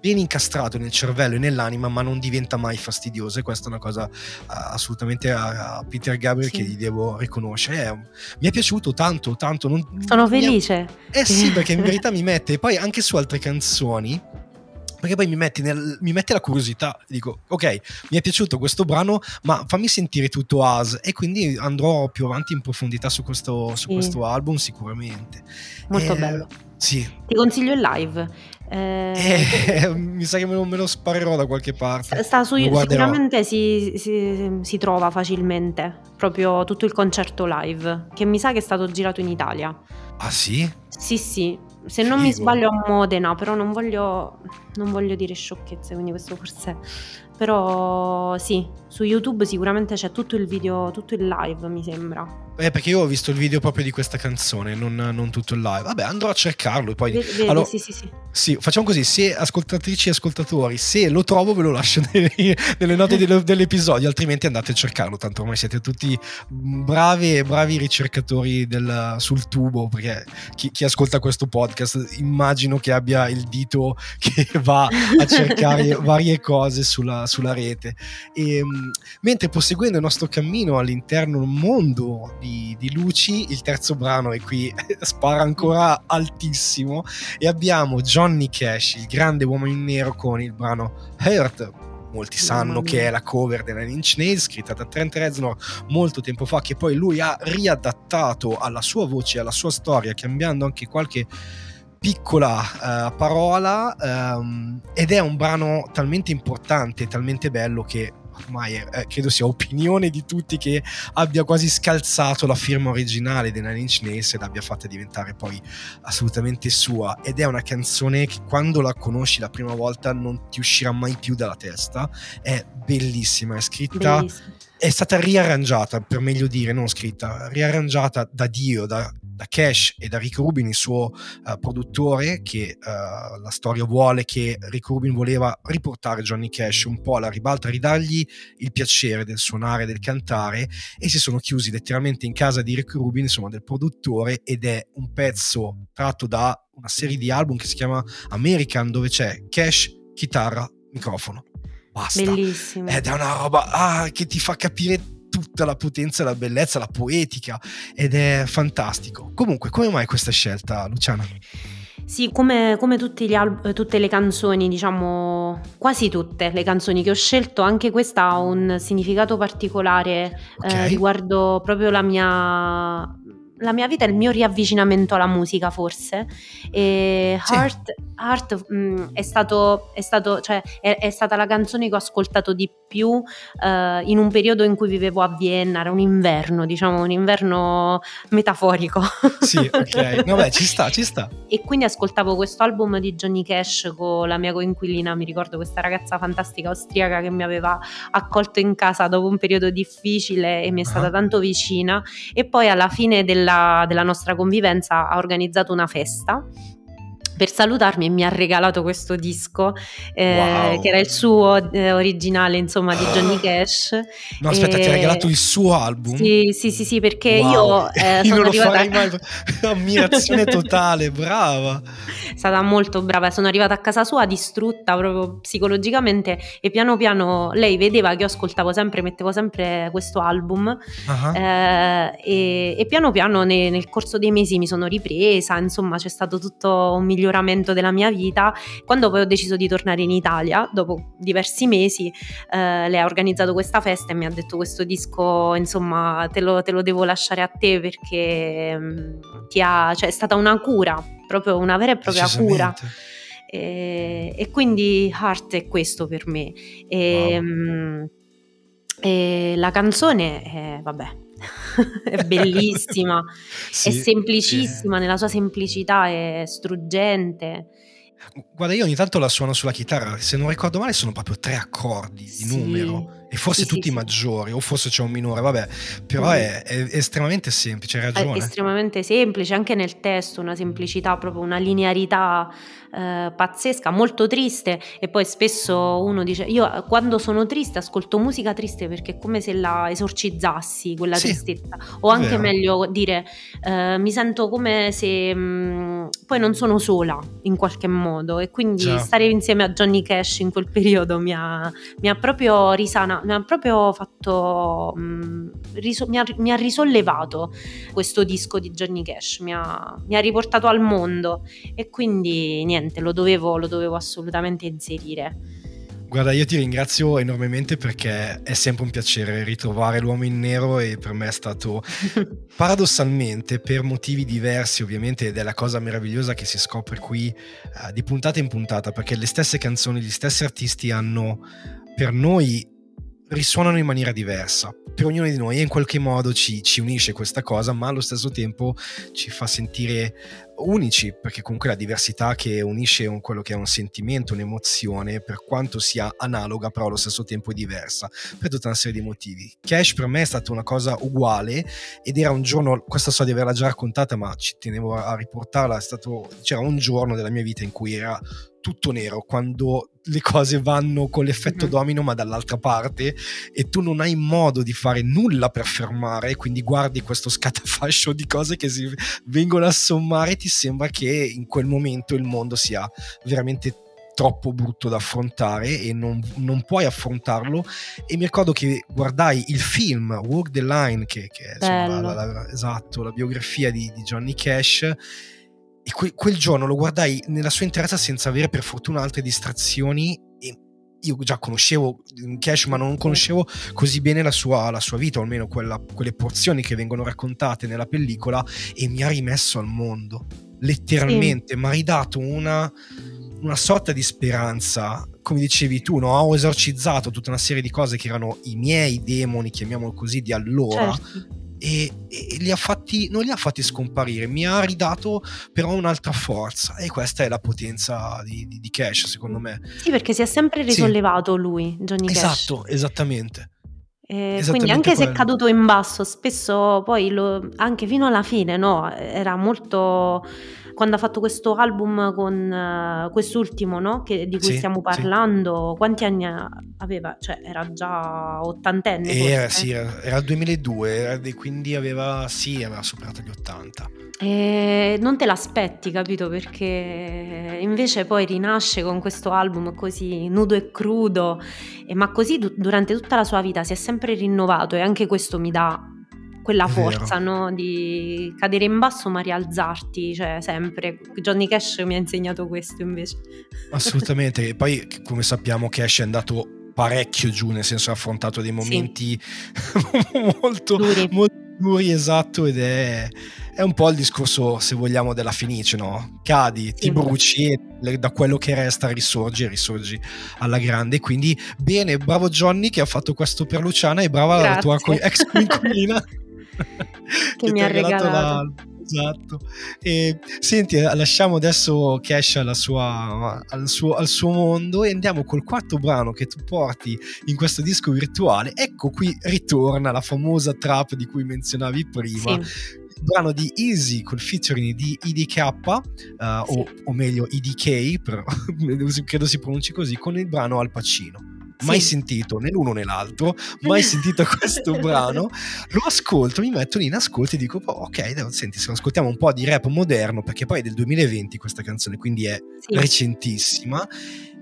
S1: ben incastrato nel cervello e nell'anima, ma non diventa mai fastidioso. E questa è una cosa uh, assolutamente a, a, Peter Gabriel sì. che gli devo riconoscere. Eh, mi è piaciuto tanto, tanto. Non,
S2: Sono felice.
S1: Ha... Eh sì, perché in verità mi mette poi anche su altre canzoni. Perché poi mi mette, nel, mi mette la curiosità, dico ok, mi è piaciuto questo brano, ma fammi sentire tutto As e quindi andrò più avanti in profondità su questo, su sì. questo album sicuramente.
S2: Molto eh, bello.
S1: Sì.
S2: Ti consiglio il live.
S1: Eh, eh, mi sa che me lo, me lo, sparerò da qualche parte.
S2: Sta su, sicuramente si, si, si, trova facilmente proprio tutto il concerto live, che mi sa che è stato girato in Italia.
S1: Ah sì?
S2: Sì, sì. Se non mi sbaglio a Modena, però non voglio, non voglio dire sciocchezze, quindi questo forse però sì, su YouTube sicuramente c'è tutto il video, tutto il live, mi sembra.
S1: Eh, perché io ho visto il video proprio di questa canzone, non, non tutto il live. Vabbè, andrò a cercarlo. Poi...
S2: Vedi, allora, sì, sì, sì.
S1: Sì, facciamo così, se ascoltatrici e ascoltatori, se lo trovo ve lo lascio nelle, nelle note dell'episodio, altrimenti andate a cercarlo, tanto ormai siete tutti bravi, bravi ricercatori del, sul tubo, perché chi, chi, ascolta questo podcast immagino che abbia il dito che va a cercare varie cose sulla, sulla rete. E, ehm, mentre proseguendo il nostro cammino all'interno un mondo di, di luci, il terzo brano è qui, spara ancora altissimo. E abbiamo Johnny Cash, il grande uomo in nero con il brano Hurt, molti sanno che è la cover della Lynch Nails scritta da Trent Reznor molto tempo fa che poi lui ha riadattato alla sua voce alla sua storia cambiando anche qualche piccola uh, parola um, ed è un brano talmente importante, talmente bello che ormai eh, credo sia opinione di tutti che abbia quasi scalzato la firma originale della Lynch Nails e l'abbia fatta diventare poi assolutamente sua ed è una canzone che quando la conosci la prima volta non ti uscirà mai più dalla testa è bellissima è scritta bellissima. è stata riarrangiata per meglio dire non scritta riarrangiata da Dio da da Cash e da Rick Rubin, il suo uh, produttore, che uh, la storia vuole che Rick Rubin voleva riportare Johnny Cash un po' alla ribalta, ridargli il piacere del suonare, del cantare e si sono chiusi letteralmente in casa di Rick Rubin, insomma del produttore, ed è un pezzo tratto da una serie di album che si chiama American dove c'è Cash, chitarra, microfono. Basta.
S2: Bellissimo.
S1: Ed è una roba ah, che ti fa capire tutta la potenza, la bellezza, la poetica ed è fantastico. Comunque, come mai questa scelta, Luciana?
S2: Sì, come, come al- tutte le canzoni, diciamo, quasi tutte le canzoni che ho scelto, anche questa ha un significato particolare eh, okay. eh, riguardo proprio la mia la mia vita è il mio riavvicinamento alla musica, forse. E sì. Heart, Heart mh, mm, è, stato, è, stato, cioè, è, è, stata la canzone che ho ascoltato di più uh, in un periodo in cui vivevo a Vienna, era un inverno, diciamo, un inverno metaforico.
S1: Sì, ok. Vabbè, ci sta, ci sta.
S2: E quindi ascoltavo questo album di Johnny Cash con la mia coinquilina, mi ricordo questa ragazza fantastica austriaca che mi aveva accolto in casa dopo un periodo difficile e mi è stata uh-huh. tanto vicina. E poi alla fine della della, della nostra convivenza ha organizzato una festa per salutarmi e mi ha regalato questo disco eh, wow. che era il suo eh, originale insomma di Johnny Cash
S1: no aspetta e... ti ha regalato il suo album?
S2: sì sì sì, sì perché wow. io eh,
S1: sono io arrivata mai... ammirazione totale brava
S2: è stata molto brava sono arrivata a casa sua distrutta proprio psicologicamente e piano piano lei vedeva che io ascoltavo sempre mettevo sempre questo album uh-huh. e, e, piano piano ne, nel corso dei mesi mi sono ripresa insomma c'è stato tutto un miglioramento miglioramento della mia vita. Quando poi ho deciso di tornare in Italia, dopo diversi mesi, eh, lei ha organizzato questa festa e mi ha detto questo disco, insomma, te lo, te lo devo lasciare a te perché mh, mm, ti ha, cioè, è stata una cura, proprio una vera e propria cura. E, e, quindi Heart è questo per me. E, wow. mh, la canzone, è, vabbè, è bellissima, sì, è semplicissima, sì. nella sua semplicità è struggente.
S1: Guarda, io ogni tanto la suono sulla chitarra, se non ricordo male sono proprio tre accordi di sì. numero e forse sì, tutti sì, maggiori, o forse c'è un minore, vabbè, però mm. è, è, estremamente semplice, hai ragione.
S2: È estremamente semplice, anche nel testo, una semplicità, proprio una linearità eh, pazzesca, molto triste e poi spesso uno dice, io quando sono triste ascolto musica triste perché è come se la esorcizzassi quella tristezza, o anche vero. meglio dire, eh, mi sento come se mh, mm, poi non sono sola in qualche modo e quindi Già. stare insieme a Johnny Cash in quel periodo mi ha, mi ha proprio mi ha proprio fatto, mh, mm, riso- mi, ha, mi, ha, risollevato questo disco di Johnny Cash, mi ha, mi ha, riportato al mondo e quindi niente, lo dovevo, lo dovevo assolutamente inserire.
S1: Guarda, io ti ringrazio enormemente perché è sempre un piacere ritrovare l'uomo in nero e per me è stato paradossalmente, per motivi diversi ovviamente, ed è la cosa meravigliosa che si scopre qui eh, di puntata in puntata, perché le stesse canzoni, gli stessi artisti hanno per noi risuonano in maniera diversa per ognuno di noi e in qualche modo ci, ci, unisce questa cosa, ma allo stesso tempo ci fa sentire unici, perché comunque la diversità che unisce un, quello che è un sentimento, un'emozione, per quanto sia analoga, però allo stesso tempo è diversa, per tutta una serie di motivi. Cash per me è stata una cosa uguale ed era un giorno, questa so di averla già raccontata, ma ci tenevo a riportarla, stato, c'era un giorno della mia vita in cui era tutto nero, quando le cose vanno con l'effetto mm-hmm. domino ma dall'altra parte e tu non hai modo di fare nulla per fermare, quindi guardi questo scatafascio di cose che si vengono a sommare e ti sembra che in quel momento il mondo sia veramente troppo brutto da affrontare e non, non, puoi affrontarlo e mi ricordo che guardai il film Walk the Line che, che è insomma, la, la, esatto, la biografia di, di Johnny Cash e que- quel giorno lo guardai nella sua interezza senza avere per fortuna altre distrazioni e io già conoscevo Cash ma non conoscevo così bene la sua, la sua vita o almeno quella, quelle porzioni che vengono raccontate nella pellicola e mi ha rimesso al mondo letteralmente sì. mi ha ridato una, una sorta di speranza come dicevi tu, no? ho esorcizzato tutta una serie di cose che erano i miei demoni, chiamiamolo così, di allora, certo e, e li fatti, non li ha fatti scomparire, mi ha ridato però un'altra forza e questa è la potenza di, di, di Cash secondo me.
S2: Sì, perché si è sempre risollevato sì. lui, Johnny Cash.
S1: Esatto, esattamente.
S2: Eh, quindi anche quello. se è caduto in basso, spesso poi lo, anche fino alla fine, no, era molto quando ha fatto questo album con uh, quest'ultimo, no? Che, di cui sì, stiamo parlando, sì. quanti anni aveva? Cioè, era già ottantenne?
S1: Era, sì, era, era il 2002, era, quindi aveva, sì, aveva superato gli 80.
S2: E non te l'aspetti, capito? Perché invece poi rinasce con questo album così nudo e crudo, e, ma così du- durante tutta la sua vita si è sempre rinnovato e anche questo mi dà quella forza no? di cadere in basso ma rialzarti, cioè sempre. Johnny Cash mi ha insegnato questo invece.
S1: Assolutamente, e poi come sappiamo Cash è andato parecchio giù, nel senso ha affrontato dei momenti sì. molto, duri. molto duri, esatto, ed è, è, un po' il discorso, se vogliamo, della finice, no? Cadi, sì. ti bruci e da quello che resta risorgi e risorgi alla grande. Quindi bene, bravo Johnny che ha fatto questo per Luciana e brava Grazie. la tua ex coinquilina.
S2: che, che mi ha regalato. regalato.
S1: Esatto. E, senti, eh, lasciamo adesso Cash sua, al, suo, al, suo, mondo e andiamo col quarto brano che tu porti in questo disco virtuale. Ecco qui ritorna la famosa trap di cui menzionavi prima. Sì. Il brano di Easy col featuring di IDK, uh, sì. o, o, meglio IDK, però, credo si pronunci così, con il brano Al Pacino mai sì. sentito né l'uno né l'altro, mai sentito questo brano, lo ascolto, mi metto lì in ascolto e dico, oh, ok, senti, se ascoltiamo un po' di rap moderno, perché poi è del 2020 questa canzone, quindi è sì. recentissima,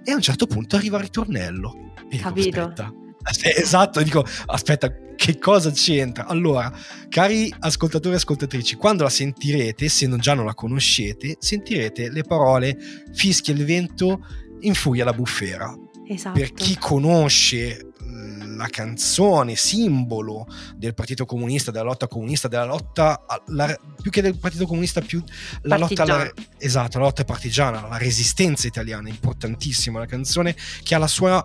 S1: e a un certo punto arriva il ritornello. E dico, Capito. Aspetta, esatto, dico, aspetta, che cosa c'entra? Allora, cari ascoltatori e ascoltatrici, quando la sentirete, se non già non la conoscete, sentirete le parole fischia il vento, infuria la bufera. Esatto. Per chi conosce la canzone simbolo del Partito Comunista, della lotta comunista, della lotta alla, più che del Partito Comunista, più la partigiana. lotta alla, esatto, la lotta partigiana, la resistenza italiana, importantissima la canzone che ha la sua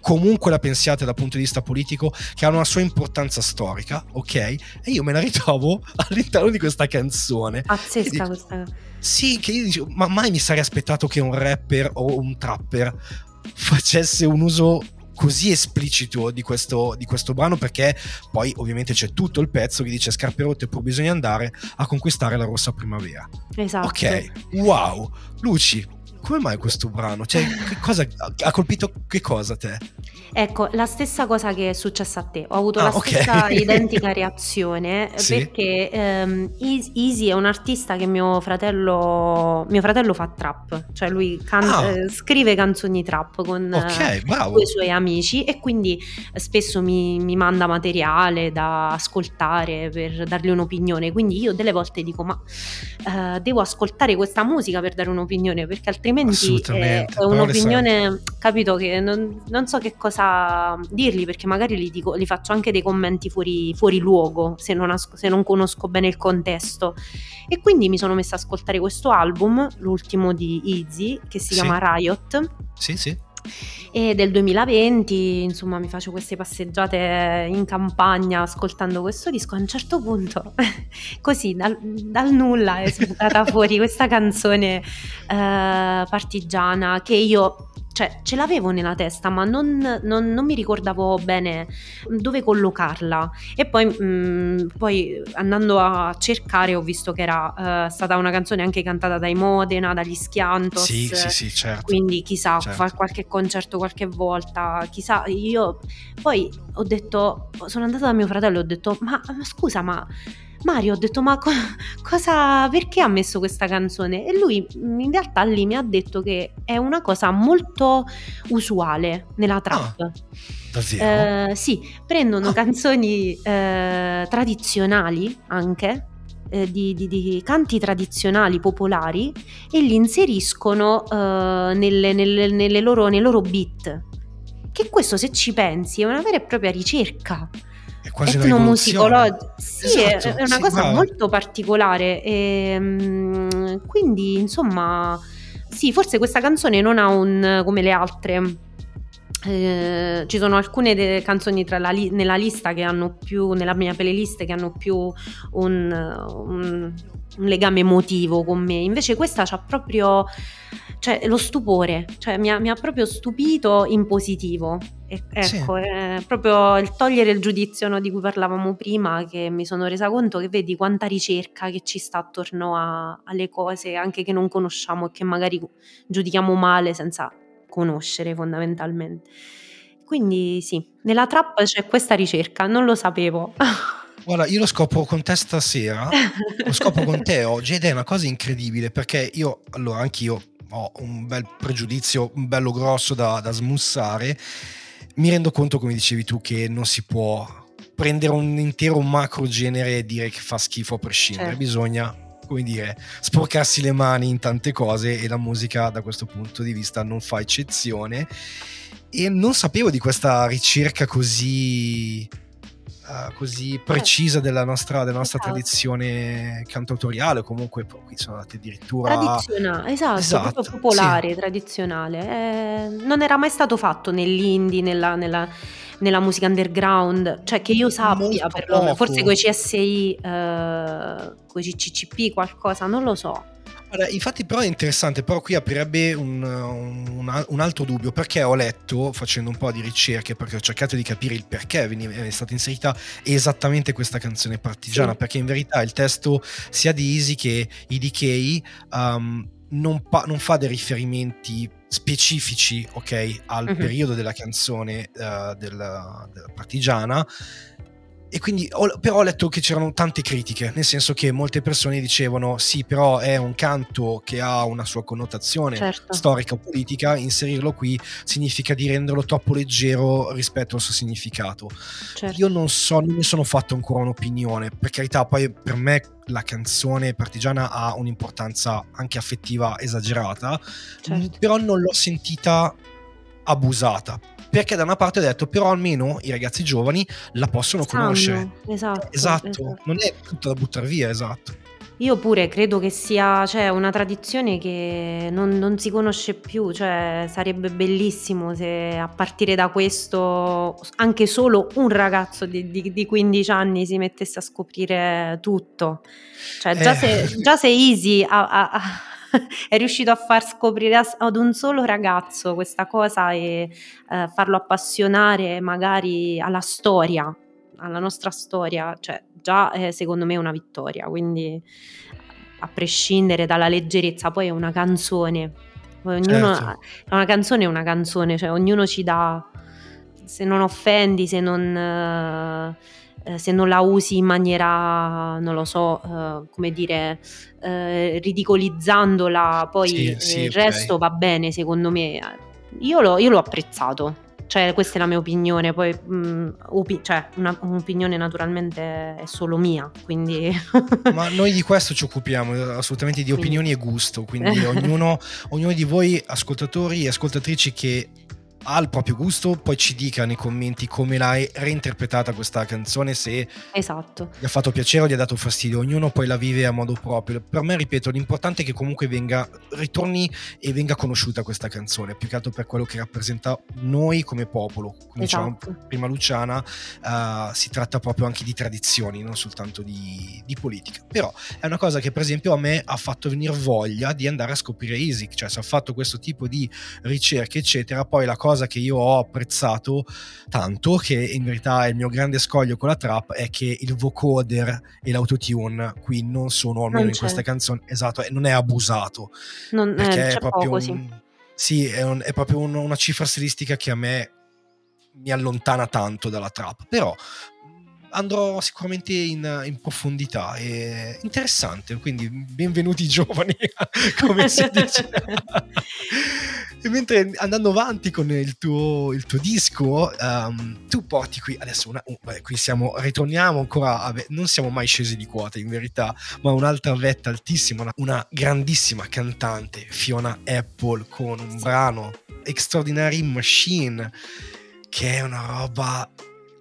S1: comunque la pensiate dal punto di vista politico, che ha una sua importanza storica, ok? E io me la ritrovo all'interno di questa canzone.
S2: Pazzesca dico, questa.
S1: Sì, che io dicevo, ma mai mi sarei aspettato che un rapper o un trapper facesse un uso così esplicito di questo, di questo, brano perché poi ovviamente c'è tutto il pezzo che dice scarpe rotte pur bisogna andare a conquistare la rossa primavera.
S2: Esatto.
S1: Ok, wow. Luci, come mai questo brano? Cioè, che cosa, ha colpito che cosa a te?
S2: Ecco, la stessa cosa che è successa a te. Ho avuto ah, la stessa okay. identica reazione sì? perché um, Easy è un artista che mio fratello, mio fratello fa trap, cioè lui can- ah. eh, scrive canzoni trap con okay, uh, i suoi amici e quindi spesso mi, mi, manda materiale da ascoltare per dargli un'opinione. Quindi io delle volte dico ma uh, devo ascoltare questa musica per dare un'opinione perché altrimenti altrimenti è, è un'opinione, capito, che non, non, so che cosa dirgli perché magari gli, dico, gli faccio anche dei commenti fuori, fuori luogo se non, as- se non conosco bene il contesto. E quindi mi sono messa a ascoltare questo album, l'ultimo di Easy, che si sì. chiama Riot.
S1: Sì, sì
S2: e del 2020 insomma mi faccio queste passeggiate in campagna ascoltando questo disco. A un certo punto così dal, dal nulla è spuntata fuori questa canzone eh, partigiana che io cioè ce l'avevo nella testa ma non, non, non mi ricordavo bene dove collocarla e poi, mh, mm, poi, andando a cercare ho visto che era uh, stata una canzone anche cantata dai Modena, dagli Schiantos
S1: sì, sì, sì, certo.
S2: quindi chissà certo. fare qualche concerto qualche volta chissà io poi ho detto sono andata da mio fratello e ho detto ma, ma scusa ma Mario, ho detto ma co- cosa, perché ha messo questa canzone? E lui in realtà lì mi ha detto che è una cosa molto usuale nella trap. Ah,
S1: davvero?
S2: Eh, sì, prendono ah. canzoni eh, tradizionali anche, eh, di, di, di, canti tradizionali popolari e li inseriscono eh, nelle, nelle, nelle loro, nei loro beat. Che questo, se ci pensi, è una vera e propria ricerca
S1: è quasi etnomusicologico.
S2: Sì, esatto, è una sì, cosa bravo. molto particolare. E, ehm, quindi, insomma, sì, forse questa canzone non ha un come le altre. Eh, ci sono alcune canzoni li- nella lista che hanno più, nella mia playlist che hanno più un, un, un legame emotivo con me. Invece questa c'ha proprio cioè, lo stupore, cioè, mi, ha, mi ha proprio stupito in positivo. E, ecco, sì. è proprio il togliere il giudizio no, di cui parlavamo prima, che mi sono resa conto che vedi quanta ricerca che ci sta attorno a, alle cose, anche che non conosciamo e che magari giudichiamo male senza conoscere fondamentalmente. Quindi sì, nella trap c'è questa ricerca, non lo sapevo.
S1: Guarda, io lo scopro con te stasera, lo scopro con te oggi ed è una cosa incredibile perché io, allora, anch'io ho un bel pregiudizio, un bello grosso da, da smussare, mi rendo conto, come dicevi tu, che non si può prendere un intero macro genere e dire che fa schifo a prescindere, certo. bisogna come dire, sporcarsi le mani in tante cose e la musica da questo punto di vista non fa eccezione. E non sapevo di questa ricerca così uh, così precisa della nostra, della nostra esatto. tradizione cantautoriale, comunque qui sono andate addirittura...
S2: Tradizionale, esatto, esatto proprio popolare, sì. tradizionale. Eh, non era mai stato fatto nell'indie, nella, nella, nella, musica underground, cioè che io sappia, perlomeno, forse con i CSI, eh, con i CCP qualcosa, non lo so.
S1: Infatti però è interessante, però qui aprirebbe un, un, un, altro dubbio, perché ho letto, facendo un po' di ricerche, perché ho cercato di capire il perché è stata inserita esattamente questa canzone partigiana, sì. perché in verità il testo sia di Easy che IDK um, non, pa- non, fa dei riferimenti specifici, ok, al uh-huh. periodo della canzone uh, della, della partigiana, e quindi ho, però ho letto che c'erano tante critiche, nel senso che molte persone dicevano sì, però è un canto che ha una sua connotazione certo. storica o politica, inserirlo qui significa di renderlo troppo leggero rispetto al suo significato. Certo. Io non so, non mi sono fatto ancora un'opinione, per carità, poi per me la canzone partigiana ha un'importanza anche affettiva esagerata, certo. però non l'ho sentita abusata perché da una parte ho detto però almeno i ragazzi giovani la possono Sanno, conoscere.
S2: Esatto,
S1: esatto, esatto, non è tutta da buttare via esatto.
S2: Io pure credo che sia cioè, una tradizione che non, non, si conosce più, cioè sarebbe bellissimo se a partire da questo anche solo un ragazzo di, di, di 15 anni si mettesse a scoprire tutto. Cioè già, eh. se, già se Easy ha, ha, ha è riuscito a far scoprire ad un solo ragazzo questa cosa e eh, farlo appassionare magari alla storia, alla nostra storia, cioè già è secondo me una vittoria, quindi a prescindere dalla leggerezza, poi è una canzone, ognuno, certo. una canzone è una canzone, cioè ognuno ci dà, se non offendi, se non... Eh, eh, se non la usi in maniera, non lo so, eh, come dire, eh, ridicolizzandola, poi sì, sì, il okay. resto va bene secondo me. Io, l'ho, io l'ho apprezzato. Cioè, questa è la mia opinione, poi mh, mm, opi- cioè, una, un'opinione naturalmente è solo mia, quindi...
S1: Ma noi di questo ci occupiamo, assolutamente di opinioni quindi. e gusto, quindi ognuno, ognuno di voi ascoltatori e ascoltatrici che ha il proprio gusto, poi ci dica nei commenti come l'hai reinterpretata questa canzone, se
S2: esatto.
S1: gli ha fatto piacere o gli ha dato fastidio, ognuno poi la vive a modo proprio. Per me, ripeto, l'importante è che comunque venga, ritorni e venga conosciuta questa canzone, più che altro per quello che rappresenta noi come popolo. Come esatto. diceva prima Luciana, uh, si tratta proprio anche di tradizioni, non soltanto di, di, politica. Però è una cosa che per esempio a me ha fatto venire voglia di andare a scoprire Isik, cioè se ha fatto questo tipo di ricerche, eccetera, poi la cosa cosa che io ho apprezzato tanto, che in verità è il mio grande scoglio con la trap, è che il vocoder e l'autotune qui non sono, almeno non in questa canzone, esatto, non è abusato.
S2: Non,
S1: perché
S2: eh, è proprio
S1: poco, un, sì. sì è, un, è, proprio un, una cifra stilistica che a me mi allontana tanto dalla trap, però andrò sicuramente in, in, profondità. È interessante, quindi benvenuti giovani, come si dice. e mentre andando avanti con il tuo, il tuo disco, um, tu porti qui adesso una, uh, qui siamo, ritorniamo ancora, a, non siamo mai scesi di quota in verità, ma un'altra vetta altissima, una, una grandissima cantante, Fiona Apple, con un brano Extraordinary Machine, che è una roba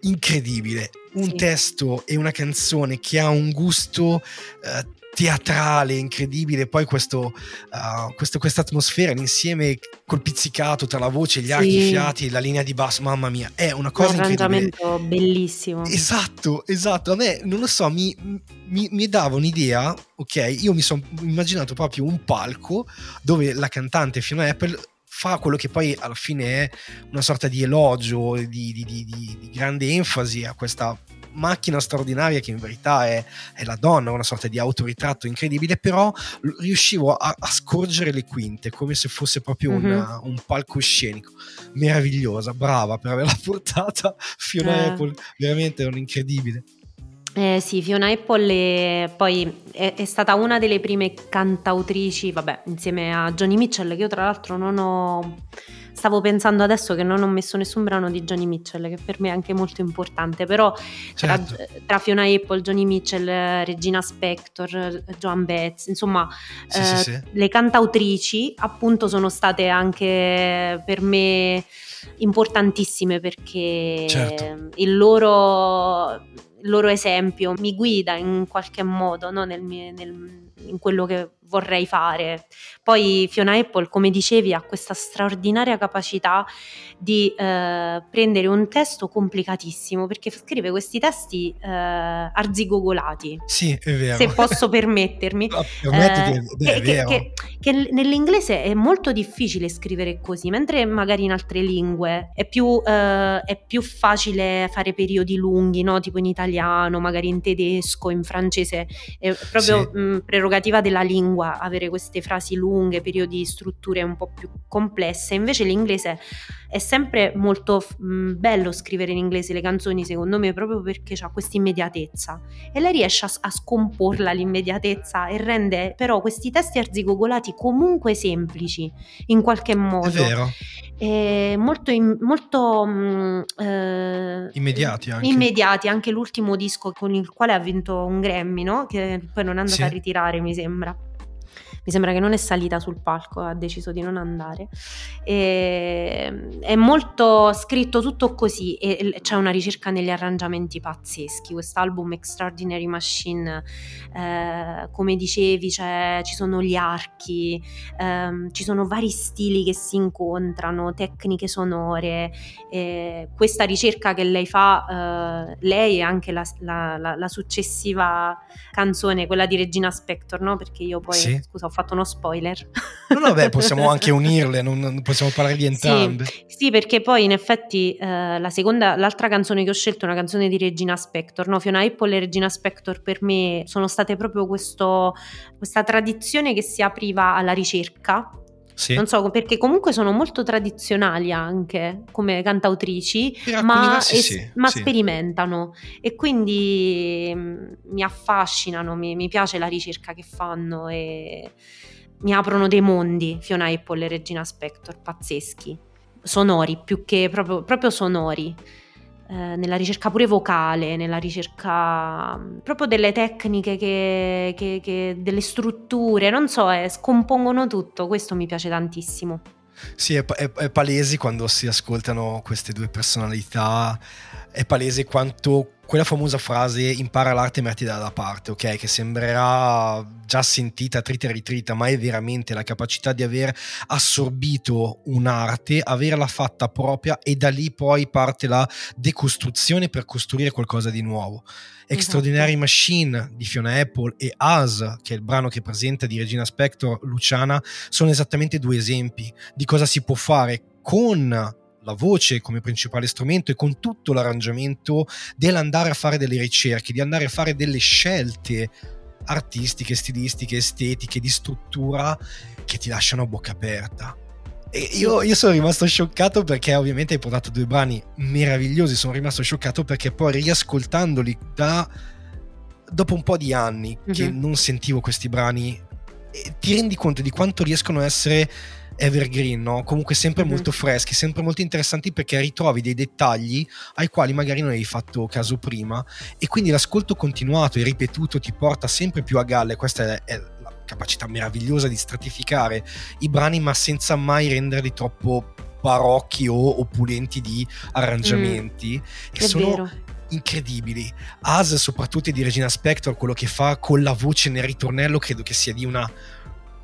S1: incredibile. Un sì. testo e una canzone che ha un gusto uh, teatrale incredibile, poi questo, uh, questo, questa atmosfera, l'insieme col pizzicato tra la voce, gli archi, i fiati, la linea di basso, mamma mia, è una cosa un arrangiamento
S2: bellissimo.
S1: Esatto, esatto, a me non lo so, mi, mi, mi dava un'idea, ok, io mi sono immaginato proprio un palco dove la cantante Fiona Apple fa quello che poi alla fine è una sorta di elogio, di, di, di, di grande enfasi a questa macchina straordinaria che in verità è, è, la donna, una sorta di autoritratto incredibile, però riuscivo a, a scorgere le quinte come se fosse proprio mm-hmm. una, un palcoscenico. Meravigliosa, brava per averla portata Fiona eh. Apple, veramente un incredibile.
S2: Eh, sì, Fiona Apple è, poi è, è, stata una delle prime cantautrici, vabbè, insieme a Johnny Mitchell, che io tra l'altro non ho... Stavo pensando adesso che non ho messo nessun brano di Johnny Mitchell, che per me è anche molto importante, però certo. tra, tra, Fiona Apple, Johnny Mitchell, Regina Spector, Joan Betts, insomma, sì, eh, sì, sì. le cantautrici appunto sono state anche per me importantissime perché certo. il loro loro esempio mi guida in qualche modo no? nel, nel, in quello che vorrei fare. Poi Fiona Apple, come dicevi, ha questa straordinaria capacità di eh, prendere un testo complicatissimo perché scrive questi testi eh, arzigogolati.
S1: Sì, è vero.
S2: Se posso permettermi.
S1: No, permettiti, eh, è
S2: che, che, che, nell'inglese è molto difficile scrivere così, mentre magari in altre lingue è più, eh, è più facile fare periodi lunghi, no? tipo in italiano, magari in tedesco, in francese, è proprio sì. mh, prerogativa della lingua avere queste frasi lunghe, periodi di strutture un po' più complesse. Invece l'inglese è sempre molto mh, bello scrivere in inglese le canzoni, secondo me, proprio perché ha questa immediatezza. E lei riesce a, a, scomporla l'immediatezza e rende però questi testi arzigogolati comunque semplici in qualche modo. È
S1: vero.
S2: E molto, molto mh, eh,
S1: immediati anche.
S2: Immediati, anche l'ultimo disco con il quale ha vinto un Grammy, no? Che poi non è andato sì. a ritirare, mi sembra mi sembra che non è salita sul palco, ha deciso di non andare. E, è molto scritto tutto così e c'è una ricerca negli arrangiamenti pazzeschi. Quest'album Extraordinary Machine, eh, come dicevi, ci sono gli archi, ehm, ci sono vari stili che si incontrano, tecniche sonore. Eh, questa ricerca che lei fa, eh, lei e anche la, la, la, la, successiva canzone, quella di Regina Spector, no? Perché io poi, sì. scusa, ho fatto uno spoiler.
S1: No, no, beh, possiamo anche unirle, non, non possiamo parlare di entrambe.
S2: Sì, sì perché poi in effetti eh, la seconda, l'altra canzone che ho scelto è una canzone di Regina Spector, no? Fiona Apple e Regina Spector per me sono state proprio questo, questa tradizione che si apriva alla ricerca sì. Non so, perché comunque sono molto tradizionali anche come cantautrici, ma, es- sì, ma sì. sperimentano e quindi mm, mi affascinano, mi, mi, piace la ricerca che fanno e mi aprono dei mondi, Fiona Apple e Regina Spector, pazzeschi, sonori, più che proprio, proprio sonori. Eh, nella ricerca pure vocale, nella ricerca mm, proprio delle tecniche, che, che, che delle strutture, non so, eh, scompongono tutto, questo mi piace tantissimo.
S1: Sì, è, è, è palese quando si ascoltano queste due personalità, è palese quanto quella famosa frase impara l'arte e metti dalla parte, ok? Che sembrerà già sentita trita e ritrita, ma è veramente la capacità di aver assorbito un'arte, averla fatta propria e da lì poi parte la decostruzione per costruire qualcosa di nuovo. Extraordinary esatto. Machine di Fiona Apple e As, che è il brano che presenta di Regina Spector, Luciana, sono esattamente due esempi di cosa si può fare con la voce come principale strumento e con tutto l'arrangiamento dell'andare a fare delle ricerche, di andare a fare delle scelte artistiche, stilistiche, estetiche, di struttura che ti lasciano a bocca aperta. E io, io, sono rimasto scioccato perché ovviamente hai portato due brani meravigliosi, sono rimasto scioccato perché poi riascoltandoli da dopo un po' di anni mm-hmm. che mhm. non sentivo questi brani ti rendi conto di quanto riescono a essere evergreen, no? comunque sempre mm-hmm. molto freschi, sempre molto interessanti perché ritrovi dei dettagli ai quali magari non avevi fatto caso prima e quindi l'ascolto continuato e ripetuto ti porta sempre più a galle, questa è, è la capacità meravigliosa di stratificare i brani ma senza mai renderli troppo barocchi o opulenti di arrangiamenti mm, e sono vero. incredibili. As soprattutto di Regina Spector, quello che fa con la voce nel ritornello credo che sia di una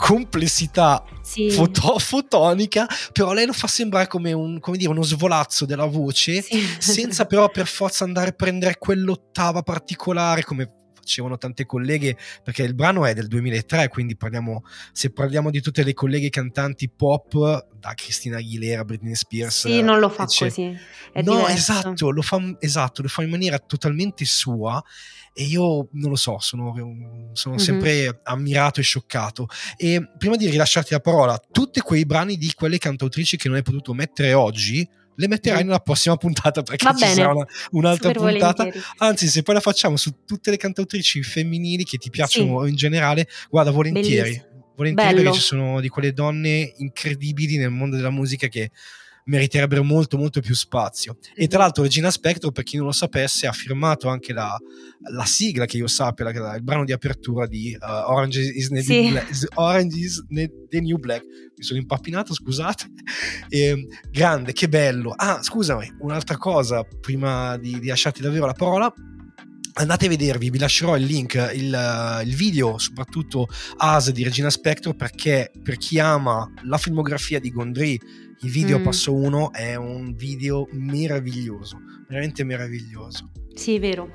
S1: complessità sì. foto- fotonica, però lei lo fa sembrare come, un, come dire, uno svolazzo della voce, sì. senza però per forza andare a prendere quell'ottava particolare come facevano tante colleghe, perché il brano è del 2003, quindi parliamo, se parliamo di tutte le colleghe cantanti pop, da Cristina Aguilera, Britney Spears.
S2: Sì, non lo fa così.
S1: no, diverso. esatto lo, fa, esatto, lo fa in maniera totalmente sua e io non lo so, sono, sono mm-hmm. sempre ammirato e scioccato. E prima di rilasciarti la parola, tutti quei brani di quelle cantautrici che non hai potuto mettere oggi, le metterai mm. nella prossima puntata perché Va ci bene. sarà una, un'altra Super puntata. Volentieri. Anzi, se poi la facciamo su tutte le cantautrici femminili che ti piacciono sì. in generale, guarda, volentieri. Bellissimo. Volentieri Bello. perché ci sono di quelle donne incredibili nel mondo della musica che meriterebbero molto molto più spazio. E tra l'altro Regina Spector, per chi non lo sapesse, ha firmato anche la, la sigla che io sappia, la, il brano di apertura di uh, Orange is, the, sì. New Black, Orange is the New Black. Mi sono impappinato, scusate. E, ehm, grande, che bello. Ah, scusami, un'altra cosa, prima di, di lasciarti davvero la parola, andate a vedervi, vi lascerò il link, il, il, video, soprattutto As di Regina Spector, perché per chi ama la filmografia di Gondry il video mm. passo 1 è un video meraviglioso, veramente meraviglioso.
S2: Sì, vero.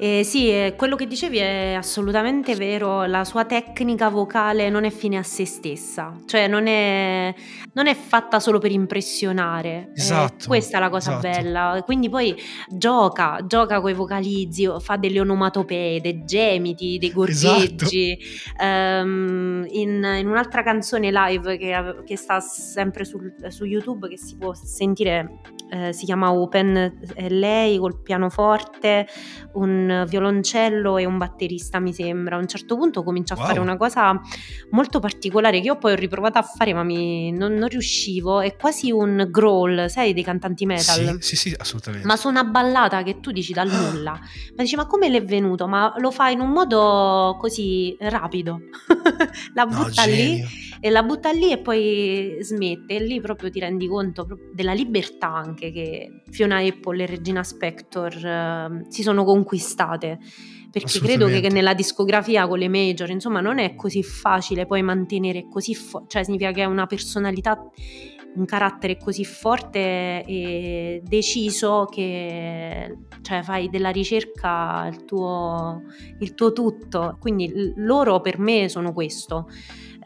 S2: Eh, sì, eh, quello che dicevi è assolutamente vero, la sua tecnica vocale non è fine a se stessa, cioè non è, non è fatta solo per impressionare,
S1: esatto,
S2: eh, questa è la cosa esatto. bella, quindi poi gioca, gioca con i vocalizzi, fa delle onomatopee, dei gemiti, dei gorgheggi, esatto. um, in, in, un'altra canzone live che, che sta sempre sul, su YouTube che si può sentire eh, si chiama Open, è lei col pianoforte, un violoncello e un batterista mi sembra. A un certo punto comincia a wow. fare una cosa molto particolare che io poi ho riprovato a fare ma mi, non, non, riuscivo, è quasi un growl, sai, dei cantanti metal.
S1: Sì, sì, sì, assolutamente.
S2: Ma su una ballata che tu dici dal nulla, ma dici ma come l'è venuto? Ma lo fa in un modo così rapido, la butta no, lì e la butta lì e poi smette e lì proprio ti rendi conto della libertà anche che Fiona Apple e Regina Spector uh, si sono conquistate. Perché credo che, che, nella discografia con le major insomma non è così facile poi mantenere così fo- cioè significa che è una personalità un carattere così forte e deciso che cioè, fai della ricerca il tuo, il tuo tutto. Quindi loro per me sono questo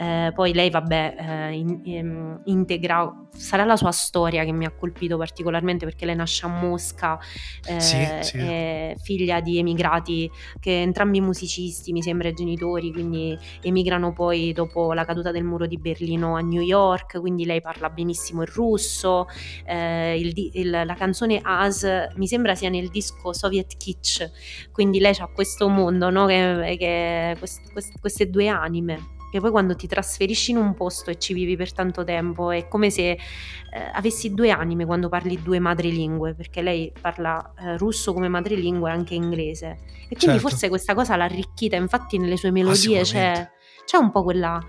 S2: eh, poi lei, vabbè, eh, in, in, ehm, integra, sarà la sua storia che mi ha colpito particolarmente perché lei nasce a Mosca, eh, sì, sì. è figlia di emigrati, che entrambi musicisti, mi sembra, genitori, quindi emigrano poi dopo la caduta del muro di Berlino a New York, quindi lei parla benissimo il russo, eh, il, il, la canzone As mi sembra sia nel disco Soviet Kitsch, quindi lei ha questo mondo, no? che, che quest, quest, queste due anime che poi quando ti trasferisci in un posto e ci vivi per tanto tempo è come se eh, avessi due anime quando parli due madrelingue, perché lei parla eh, russo come madrelingua e anche inglese. E quindi certo. forse questa cosa l'ha arricchita, infatti nelle sue melodie c'è, c'è un po' quella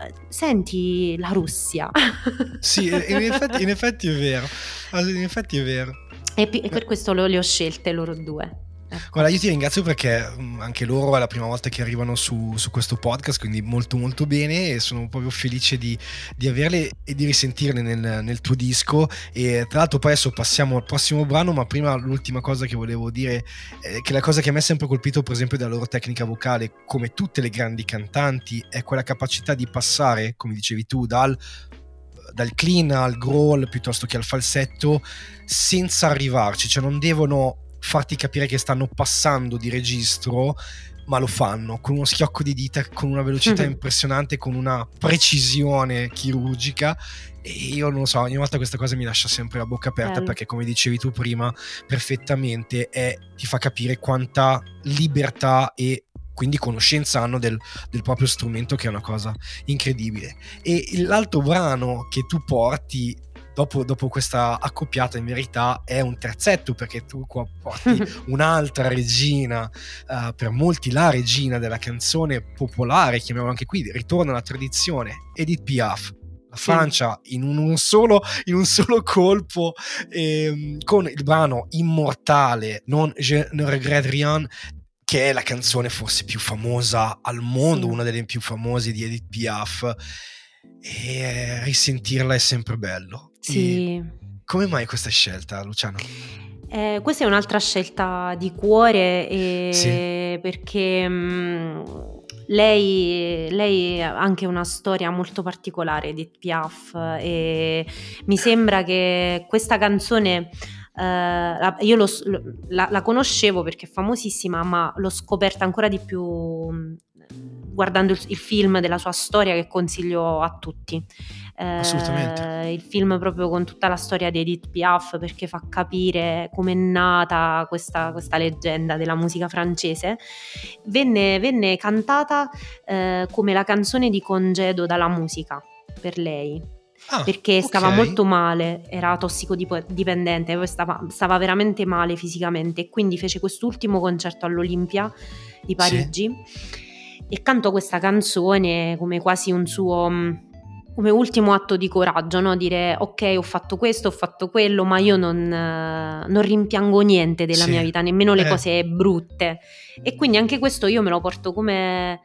S2: eh, senti la Russia.
S1: sì, in effetti, in effetti, è vero. In effetti è vero.
S2: E, per questo le ho scelte loro due.
S1: Ecco. Guarda, io ti ringrazio perché mm, anche loro è la prima volta che arrivano su, su questo podcast, quindi molto molto bene e sono proprio felice di, di averle e di risentirle nel, nel, tuo disco. E tra l'altro poi adesso passiamo al prossimo brano, ma prima l'ultima cosa che volevo dire è che la cosa che a me ha sempre colpito per esempio della loro tecnica vocale, come tutte le grandi cantanti, è quella capacità di passare, come dicevi tu, dal dal clean al growl piuttosto che al falsetto senza arrivarci, cioè non devono farti capire che stanno passando di registro, ma lo fanno con uno schiocco di dita, con una velocità mm-hmm. impressionante, con una precisione chirurgica. E io non lo so, ogni volta questa cosa mi lascia sempre la bocca aperta Bello. perché, come dicevi tu prima, perfettamente è, ti fa capire quanta libertà e quindi conoscenza hanno del, del, proprio strumento, che è una cosa incredibile. E l'altro brano che tu porti dopo, dopo, questa accoppiata in verità è un terzetto perché tu qua porti un'altra regina, uh, per molti la regina della canzone popolare, chiamiamola anche qui, ritorna alla tradizione, Edith Piaf. La Francia in un, solo, in un solo colpo ehm, con il brano immortale Non Je ne regrette rien che è la canzone forse più famosa al mondo, sì. una delle più famose di Edith Piaf e risentirla è sempre bello.
S2: Sì.
S1: E come mai questa scelta, Luciano?
S2: Eh, questa è un'altra scelta di cuore sì. perché mh, mm, lei, lei, ha anche una storia molto particolare di Piaf e mi sembra che questa canzone Uh, io lo, la, la, conoscevo perché è famosissima, ma l'ho scoperta ancora di più mm, guardando il, il, film della sua storia che consiglio a tutti.
S1: Assolutamente.
S2: il film proprio con tutta la storia di Edith Piaf perché fa capire come è nata questa, questa, leggenda della musica francese. Venne, venne cantata uh, come la canzone di congedo dalla musica per lei. Ah, perché stava okay. molto male, era tossicodipendente, stava, stava, veramente male fisicamente e quindi fece quest'ultimo concerto all'Olimpia di Parigi sì e cantò questa canzone come quasi un suo mm, come ultimo atto di coraggio, no? dire ok ho fatto questo, ho fatto quello, ma io non, non rimpiango niente della sì. mia vita, nemmeno le eh. cose brutte. E quindi anche questo io me lo porto come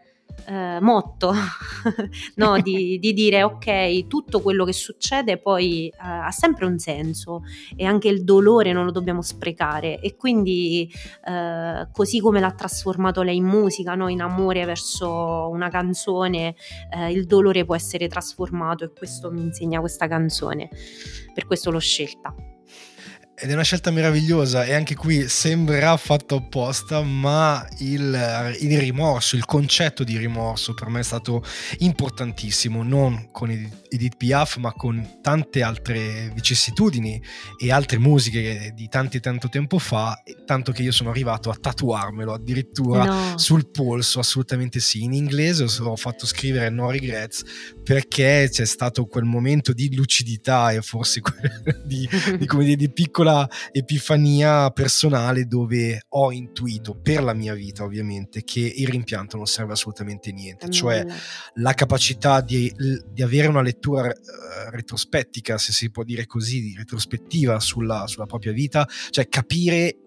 S2: eh, motto no? di, di, dire ok, tutto quello che succede poi eh, ha sempre un senso e anche il dolore non lo dobbiamo sprecare e quindi eh, così come l'ha trasformato lei in musica, no? in amore verso una canzone, eh, il dolore può essere trasformato e questo mi insegna questa canzone, per questo l'ho scelta.
S1: Ed è una scelta meravigliosa e anche qui sembrerà fatto apposta, ma il, il, rimorso, il concetto di rimorso per me è stato importantissimo, non con Edith Piaf, ma con tante altre vicissitudini e altre musiche di tanto e tanto tempo fa, tanto che io sono arrivato a tatuarmelo addirittura no. sul polso, assolutamente sì, in inglese ho fatto scrivere No Regrets perché c'è stato quel momento di lucidità e forse di, di, come dire, di piccola piccola epifania personale dove ho intuito per la mia vita ovviamente che il rimpianto non serve assolutamente niente, cioè la capacità di, di avere una lettura uh, retrospettica, se si può dire così, retrospettiva sulla, sulla propria vita, cioè capire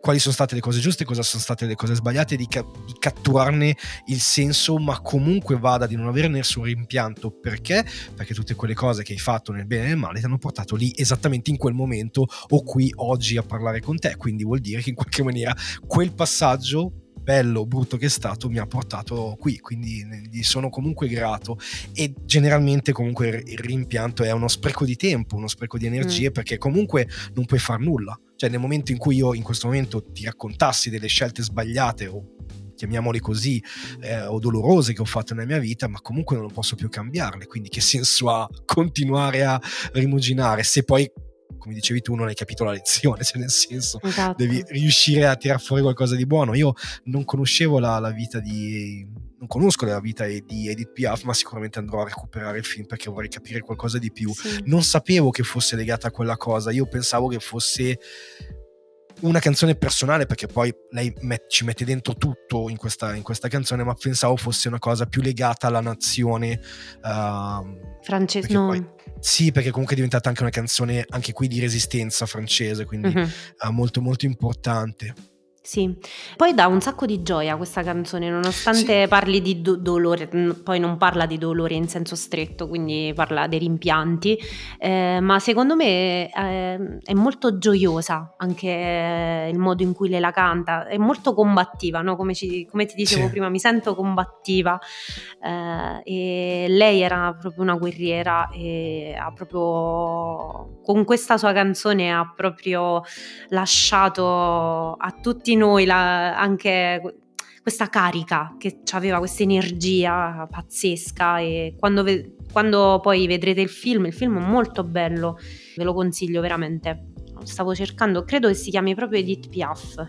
S1: quali sono state le cose giuste, cosa sono state le cose sbagliate, di, ca- di, catturarne il senso, ma comunque vada di non avere nessun rimpianto. Perché? Perché tutte quelle cose che hai fatto nel bene e nel male ti hanno portato lì esattamente in quel momento o qui oggi a parlare con te. Quindi vuol dire che in qualche maniera quel passaggio bello o brutto che è stato mi ha portato qui, quindi gli sono comunque grato e generalmente comunque il rimpianto è uno spreco di tempo, uno spreco di energie mm. perché comunque non puoi far nulla. Cioè nel momento in cui io in questo momento ti raccontassi delle scelte sbagliate o chiamiamole così, eh, o dolorose che ho fatto nella mia vita, ma comunque non posso più cambiarle. Quindi che senso ha continuare a rimuginare se poi come dicevi tu, non hai capito la lezione, cioè nel senso esatto. devi riuscire a tirar fuori qualcosa di buono. Io non conoscevo la, la vita di non conosco la vita di Edith Piaf, ma sicuramente andrò a recuperare il film perché vorrei capire qualcosa di più. Sì. Non sapevo che fosse legata a quella cosa, io pensavo che fosse una canzone personale perché poi lei met- ci mette dentro tutto in questa, in questa, canzone, ma pensavo fosse una cosa più legata alla nazione uh,
S2: francese. No.
S1: Poi, sì, perché comunque è diventata anche una canzone anche qui di resistenza francese, quindi uh-huh. uh, molto molto importante.
S2: Sì, poi dà un sacco di gioia questa canzone, nonostante sì. parli di do- dolore, poi non parla di dolore in senso stretto, quindi parla dei rimpianti, eh, ma secondo me eh, è molto gioiosa anche eh, il modo in cui lei la canta, è molto combattiva, no? come, ci, come, ti dicevo sì. prima, mi sento combattiva eh, e lei era proprio una guerriera e ha proprio, con questa sua canzone ha proprio lasciato a tutti noi la, anche questa carica che aveva questa energia pazzesca e quando, ve- quando poi vedrete il film, il film è molto bello, ve lo consiglio veramente. Stavo cercando, credo che si chiami proprio Edith Piaf.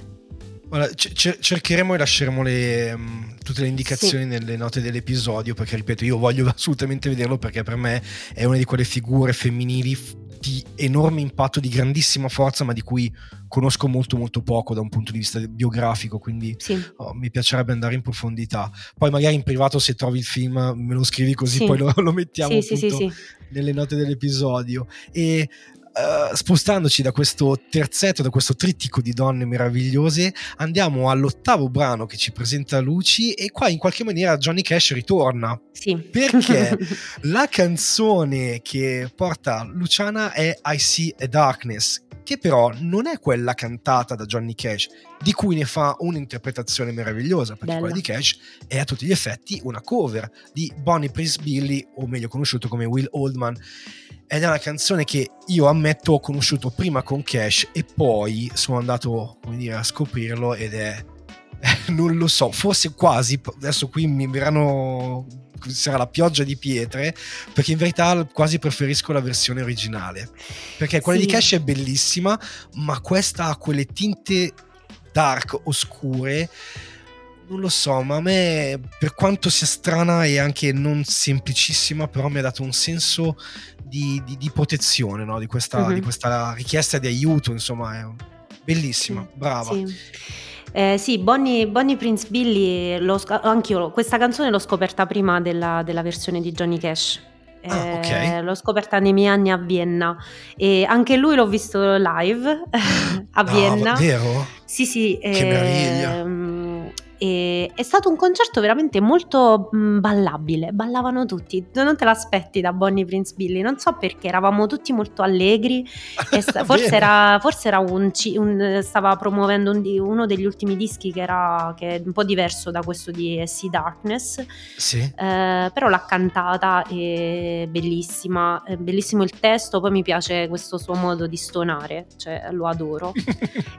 S1: Allora, c- cercheremo e lasceremo le, um, tutte le indicazioni sì. nelle note dell'episodio perché ripeto io voglio assolutamente vederlo perché per me è una di quelle figure femminili di enorme impatto, di grandissima forza, ma di cui conosco molto molto poco da un punto di vista biografico, quindi sì. oh, mi piacerebbe andare in profondità. Poi magari in privato se trovi il film me lo scrivi così sì. poi lo, lo mettiamo sì, nelle note dell'episodio. E Uh, spostandoci da questo terzetto, da questo trittico di donne meravigliose, andiamo all'ottavo brano che ci presenta Luci e qua in qualche maniera Johnny Cash ritorna.
S2: Sì.
S1: Perché la canzone che porta Luciana è I See a Darkness, che però non è quella cantata da Johnny Cash, di cui ne fa un'interpretazione meravigliosa, perché Bella. quella di Cash è a tutti gli effetti una cover di Bonnie Prince Billy, o meglio conosciuto come Will Oldman ed è una canzone che io ammetto ho conosciuto prima con Cash e poi sono andato dire, a scoprirlo ed è non lo so, forse quasi adesso qui mi verranno sarà la pioggia di pietre perché in verità quasi preferisco la versione originale perché quella sì. di Cash è bellissima ma questa ha quelle tinte dark oscure non lo so, ma a me, per quanto sia strana e anche non semplicissima, però mi ha dato un senso di, di, di protezione, no? di, questa, mm-hmm. di, questa, richiesta di aiuto, insomma, è bellissima, sì, brava.
S2: Sì. Eh, sì, Bonnie, Bonnie Prince Billy, l'ho, anch'io questa canzone l'ho scoperta prima della, della versione di Johnny Cash.
S1: Ah, eh, okay.
S2: L'ho scoperta nei miei anni a Vienna e anche lui l'ho visto live a Vienna.
S1: No, vero?
S2: Sì, sì.
S1: Che eh, meraviglia
S2: E è stato un concerto veramente molto mh, ballabile, ballavano tutti, non te l'aspetti da Bonnie Prince Billy, non so perché, eravamo tutti molto allegri, sta- forse, era, forse era un, un, stava promuovendo un, uno degli ultimi dischi che, era, che è un po' diverso da questo di Sea Darkness,
S1: sì.
S2: eh, però l'ha cantata, è bellissima, è bellissimo il testo, poi mi piace questo suo modo di stonare, cioè lo adoro,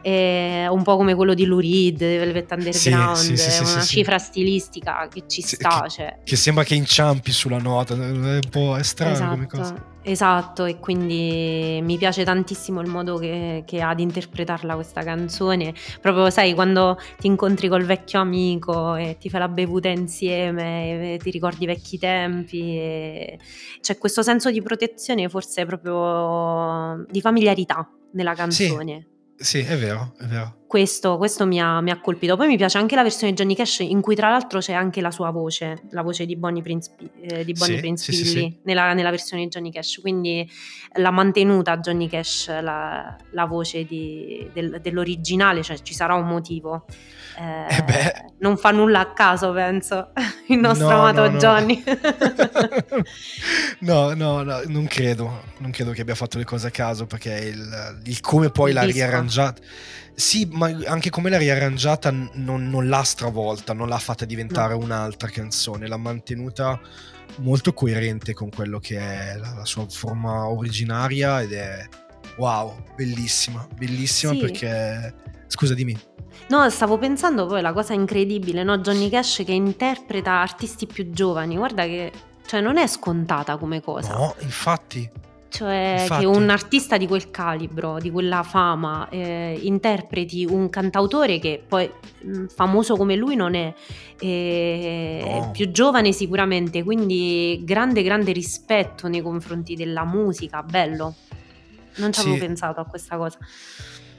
S2: è un po' come quello di Lou Reed, Velvet Underground. Sì, sì, sì, una cifra stilistica che ci sta.
S1: Che,
S2: cioè.
S1: che, sembra che inciampi sulla nota, è un po' strano
S2: esatto,
S1: come cosa.
S2: Esatto, e quindi mi piace tantissimo il modo che, che, ha di interpretarla questa canzone. Proprio, sai, quando ti incontri col vecchio amico e ti fai la bevuta insieme, e ti ricordi i vecchi tempi, c'è questo senso di protezione, forse proprio di familiarità nella canzone.
S1: Sì. Sì, è vero, è vero.
S2: Questo, questo mi, ha, mi, ha, colpito. Poi mi piace anche la versione di Johnny Cash, in cui tra l'altro c'è anche la sua voce, la voce di Bonnie Prince, eh, di Bonnie sì, Prince sì, Billy, sì, nella, nella, versione di Johnny Cash. Quindi l'ha mantenuta Johnny Cash la, la voce di, del, dell'originale, cioè ci sarà un motivo.
S1: Eh, eh
S2: non fa nulla a caso, penso, il nostro no, amato no, no. Johnny.
S1: no, no, no, non credo. Non credo che abbia fatto le cose a caso perché il, il come poi il l'ha disco. riarrangiata. Sì, ma anche come l'ha riarrangiata non, non l'ha stravolta, non l'ha fatta diventare un'altra canzone, l'ha mantenuta molto coerente con quello che è la, la sua forma originaria ed è wow, bellissima, bellissima sì. perché... Scusa, dimmi.
S2: No, stavo pensando poi la cosa incredibile, no? Johnny Cash che interpreta artisti più giovani, guarda che cioè, non è scontata come cosa.
S1: No, infatti.
S2: Cioè infatti. che un artista di quel calibro, di quella fama, eh, interpreti un cantautore che poi mh, mm, famoso come lui non è, eh, no. è più giovane sicuramente, quindi grande grande rispetto nei confronti della musica, bello. Non ci avevo sì. pensato a questa cosa.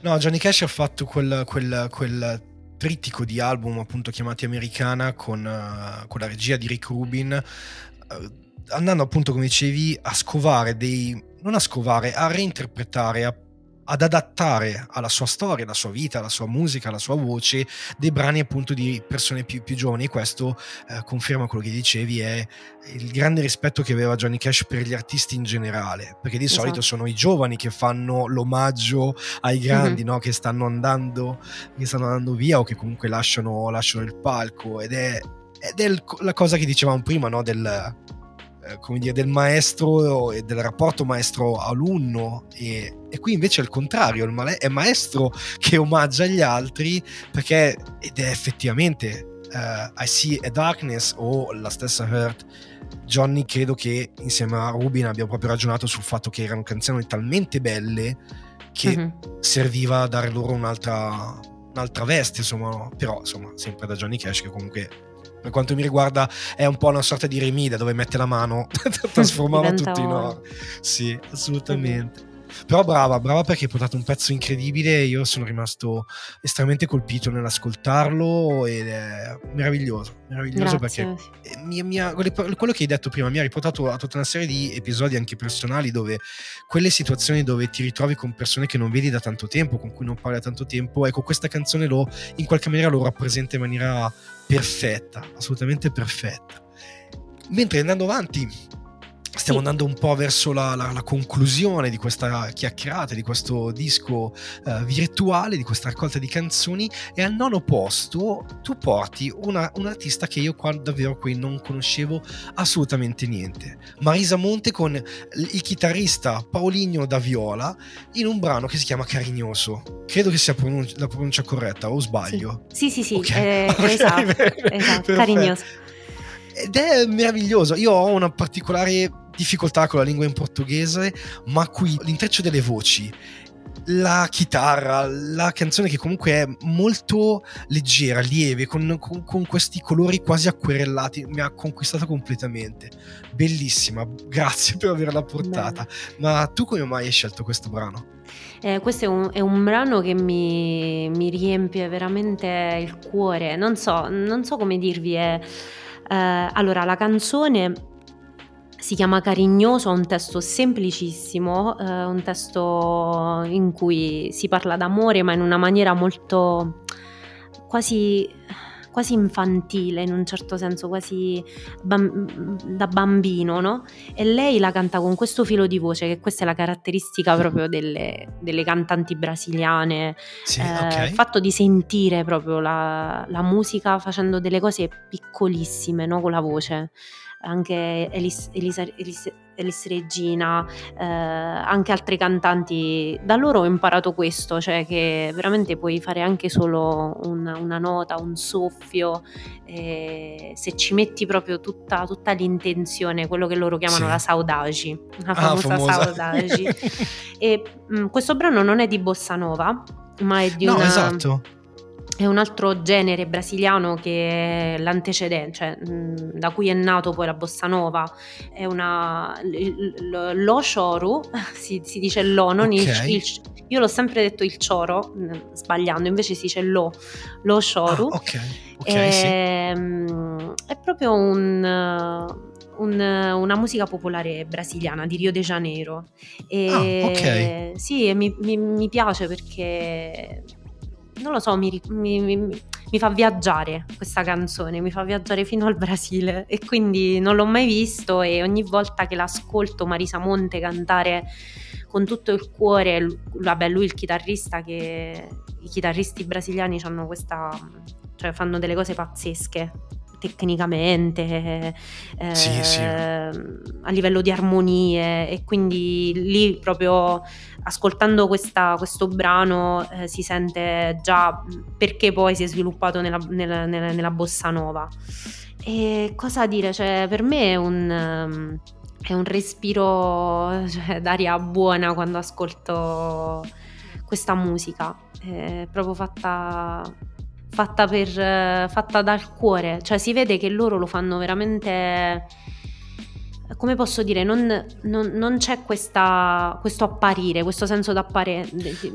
S1: No, Johnny Cash ha fatto quel, quel, quel trittico di album appunto chiamati Americana con, uh, con la regia di Rick Rubin, uh, andando appunto come dicevi a scovare dei... non a scovare, a reinterpretare, a ad adattare alla sua storia, alla sua vita, alla sua musica, alla sua voce dei brani appunto di persone più, più giovani questo eh, conferma quello che dicevi è il grande rispetto che aveva Johnny Cash per gli artisti in generale perché di esatto. solito sono i giovani che fanno l'omaggio ai grandi mm-hmm. no? che, stanno andando, che stanno andando via o che comunque lasciano, lasciano il palco ed è, ed è la cosa che dicevamo prima no? del eh, come dire, del maestro e del rapporto maestro-alunno e, e qui invece è il contrario, il male- è maestro che omaggia gli altri perché ed è effettivamente uh, I See a Darkness o la stessa Hurt Johnny credo che insieme a Rubin abbia proprio ragionato sul fatto che erano canzoni talmente belle che mm-hmm. serviva a dare loro un'altra, un'altra veste, insomma, però insomma, sempre da Johnny Cash che comunque per quanto mi riguarda è un po' una sorta di remida dove mette la mano, trasformava tutto in oro. Sì, assolutamente. Però brava, brava perché hai portato un pezzo incredibile. Io sono rimasto estremamente colpito nell'ascoltarlo ed è meraviglioso. Meraviglioso Grazie. perché mi, mi ha, quello che hai detto prima mi ha riportato a tutta una serie di episodi anche personali dove quelle situazioni dove ti ritrovi con persone che non vedi da tanto tempo, con cui non parli da tanto tempo. Ecco, questa canzone lo in qualche maniera lo rappresenta in maniera perfetta, assolutamente perfetta. Mentre andando avanti Stiamo sì. andando un po' verso la, la, la, conclusione di questa chiacchierata, di questo disco uh, virtuale, di questa raccolta di canzoni e al nono posto tu porti una, un artista che io qua davvero qui non conoscevo assolutamente niente. Marisa Monte con il chitarrista Paulinho da Viola in un brano che si chiama Carignoso. Credo che sia pronun- la pronuncia corretta o sbaglio?
S2: Sì, sì, sì, sì okay. eh, esatto, esatto. Carignoso.
S1: Ed è meraviglioso. Io ho una particolare difficoltà con la lingua in portoghese, ma qui l'intreccio delle voci, la chitarra, la canzone che comunque è molto leggera, lieve, con, con, con, questi colori quasi acquerellati, mi ha conquistato completamente. Bellissima, grazie per averla portata. Beh. Ma tu come mai hai scelto questo brano?
S2: Eh, questo è un, è un, brano che mi, mi, riempie veramente il cuore. Non so, non so come dirvi. È, eh, allora, la canzone si chiama Carignoso, è un testo semplicissimo, eh, un testo in cui si parla d'amore ma in una maniera molto quasi quasi infantile in un certo senso, quasi bam- da bambino, no? E lei la canta con questo filo di voce, che questa è la caratteristica proprio delle, delle cantanti brasiliane, sì, eh, okay. il fatto di sentire proprio la, la musica facendo delle cose piccolissime, no? Con la voce anche Elis, Elisa, Elis, Elis Regina, eh, anche altri cantanti, da loro ho imparato questo, cioè che veramente puoi fare anche solo una, una nota, un soffio, eh, se ci metti proprio tutta, tutta, l'intenzione, quello che loro chiamano sì. la saudagi, la famosa, ah, famosa. saudagi. e mh, mm, questo brano non è di bossa nova, ma è di
S1: no,
S2: una...
S1: Esatto
S2: è un altro genere brasiliano che è l'antecedente, cioè, da cui è nato poi la bossa nova, è una lo choru, si, si dice lo, non okay. il, il, io l'ho sempre detto il choro, sbagliando, invece si dice lo, lo choru.
S1: Ah, ok, okay e, sì.
S2: Ehm, è proprio un un, una musica popolare brasiliana di Rio de Janeiro. E
S1: ah, ok.
S2: Sì, mi, mi, mi piace perché non lo so, mi, mi, mi, mi, fa viaggiare questa canzone, mi fa viaggiare fino al Brasile. E quindi non l'ho mai visto e ogni volta che l'ascolto Marisa Monte cantare con tutto il cuore, vabbè lui il chitarrista che i chitarristi brasiliani hanno questa, cioè fanno delle cose pazzesche tecnicamente, eh, sì, sì. a livello di armonie e quindi lì proprio ascoltando questa, questo brano eh, si sente già perché poi si è sviluppato nella, nella, nella, nella bossa nova. E cosa dire, cioè, per me è un, è un respiro cioè, d'aria buona quando ascolto questa musica, è proprio fatta fatta, per, fatta dal cuore, cioè si vede che loro lo fanno veramente come posso dire, non, non, non c'è questa, questo apparire, questo senso d'apparire.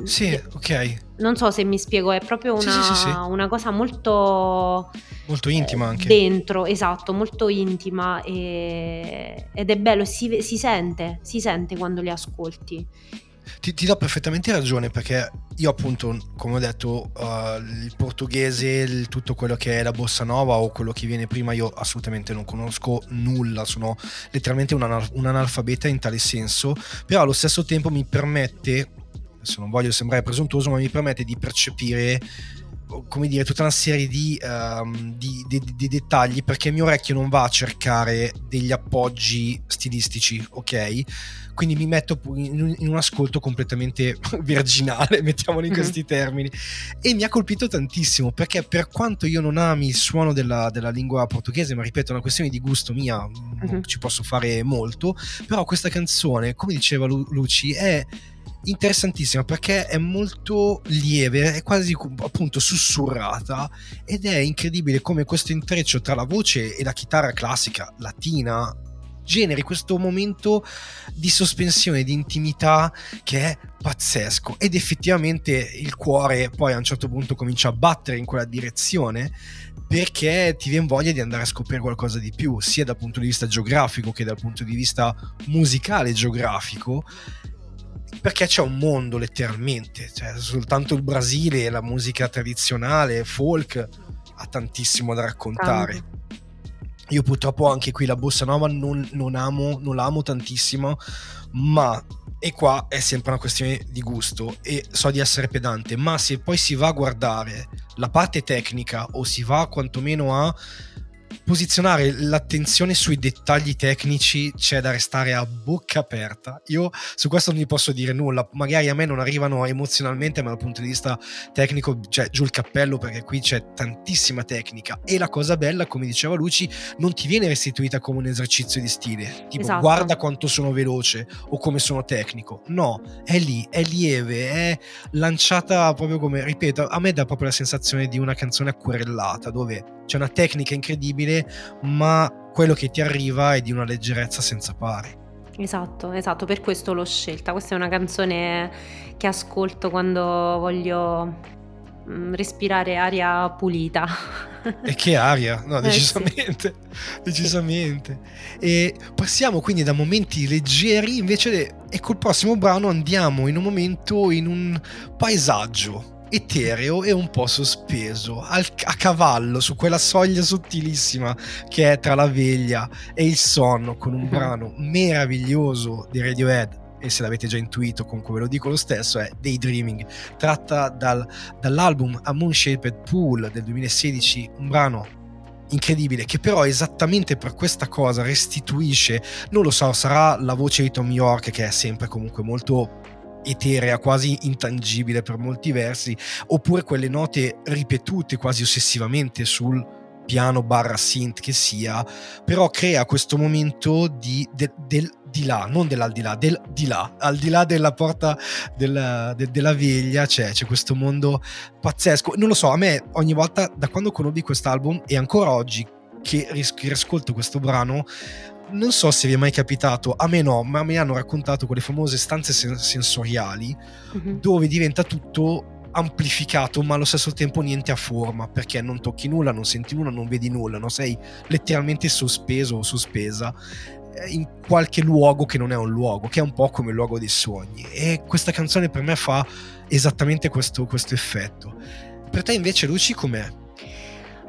S1: Sì, ok.
S2: Non so se mi spiego, è proprio una, sì, sì, sì, una cosa molto...
S1: Molto intima eh, anche.
S2: Dentro, esatto, molto intima e, ed è bello, si, si sente, si sente quando li ascolti.
S1: Ti, ti, do perfettamente ragione perché io appunto, come ho detto, uh, il portoghese, il, tutto quello che è la bossa nova o quello che viene prima, io assolutamente non conosco nulla, sono letteralmente un, un analfabeta in tale senso, però allo stesso tempo mi permette, se non voglio sembrare presuntuoso, ma mi permette di percepire come dire, tutta una serie di, um, di, di, di, dettagli perché il mio orecchio non va a cercare degli appoggi stilistici, ok? Quindi mi metto in, in un ascolto completamente virginale, mettiamolo in mm-hmm. questi termini. E mi ha colpito tantissimo perché per quanto io non ami il suono della, della lingua portoghese, ma ripeto, è una questione di gusto mia, mm-hmm. ci posso fare molto, però questa canzone, come diceva Lu- Luci, è interessantissima perché è molto lieve, è quasi appunto sussurrata ed è incredibile come questo intreccio tra la voce e la chitarra classica latina generi questo momento di sospensione, di intimità che è pazzesco ed effettivamente il cuore poi a un certo punto comincia a battere in quella direzione perché ti viene voglia di andare a scoprire qualcosa di più, sia dal punto di vista geografico che dal punto di vista musicale geografico perché c'è un mondo letteralmente, cioè, soltanto il Brasile la musica tradizionale, folk, ha tantissimo da raccontare. Tanto. Io purtroppo anche qui la bossa nova non, non, amo, non la tantissimo, ma e qua è sempre una questione di gusto e so di essere pedante, ma se poi si va a guardare la parte tecnica o si va quantomeno a posizionare l'attenzione sui dettagli tecnici c'è da restare a bocca aperta. Io su questo non vi posso dire nulla, magari a me non arrivano emozionalmente, ma dal punto di vista tecnico cioè, giù il cappello perché qui c'è tantissima tecnica e la cosa bella, come diceva Luci, non ti viene restituita come un esercizio di stile, tipo esatto. guarda quanto sono veloce o come sono tecnico. No, è lì, è lieve, è lanciata proprio come, ripeto, a me dà proprio la sensazione di una canzone acquerellata dove c'è una tecnica incredibile, ma quello che ti arriva è di una leggerezza senza pari.
S2: Esatto, esatto, per questo l'ho scelta. Questa è una canzone che ascolto quando voglio mm, respirare aria pulita.
S1: E che aria, no, decisamente, eh sì. decisamente. E passiamo quindi da momenti leggeri invece e col prossimo brano andiamo in un momento in un paesaggio etereo e un po' sospeso, al, a cavallo su quella soglia sottilissima che è tra la veglia e il sonno, con un mhm. brano meraviglioso di Radiohead. E se l'avete già intuito, comunque ve lo dico lo stesso, è Daydreaming, tratta dal, dall'album A Moon Shaped Pool del 2016, un brano incredibile che però esattamente per questa cosa restituisce, non lo so, sarà la voce di Tom York che è sempre comunque molto eterea, quasi intangibile per molti versi, oppure quelle note ripetute quasi ossessivamente sul piano barra synth che sia, però crea questo momento di, de, del di là, non dell'aldilà, del di là, al di là della porta della, de, della veglia c'è, c'è, questo mondo pazzesco. Non lo so, a me ogni volta da quando conobbi quest'album e ancora oggi che, riscolto questo brano, non so se vi è mai capitato, a me no, ma mi hanno raccontato quelle famose stanze sen- sensoriali mm-hmm. dove diventa tutto amplificato ma allo stesso tempo niente a forma perché non tocchi nulla, non senti nulla, non vedi nulla, no? sei letteralmente sospeso o sospesa eh, in qualche luogo che non è un luogo, che è un po' come il luogo dei sogni e questa canzone per me fa esattamente questo, questo effetto. Per te invece Luci com'è?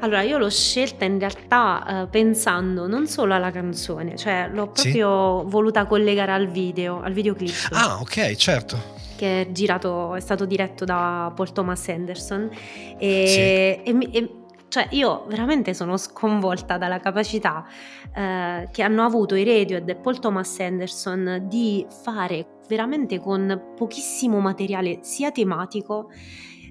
S2: Allora, io l'ho scelta in realtà uh, pensando non solo alla canzone, cioè l'ho proprio sì? voluta collegare al video, al videoclip.
S1: Ah, ok, certo.
S2: Che è girato, è stato diretto da Paul Thomas Anderson. E, sì. e, e cioè io veramente sono sconvolta dalla capacità eh, che hanno avuto i Radiohead e Paul Thomas Anderson di fare veramente con pochissimo materiale sia tematico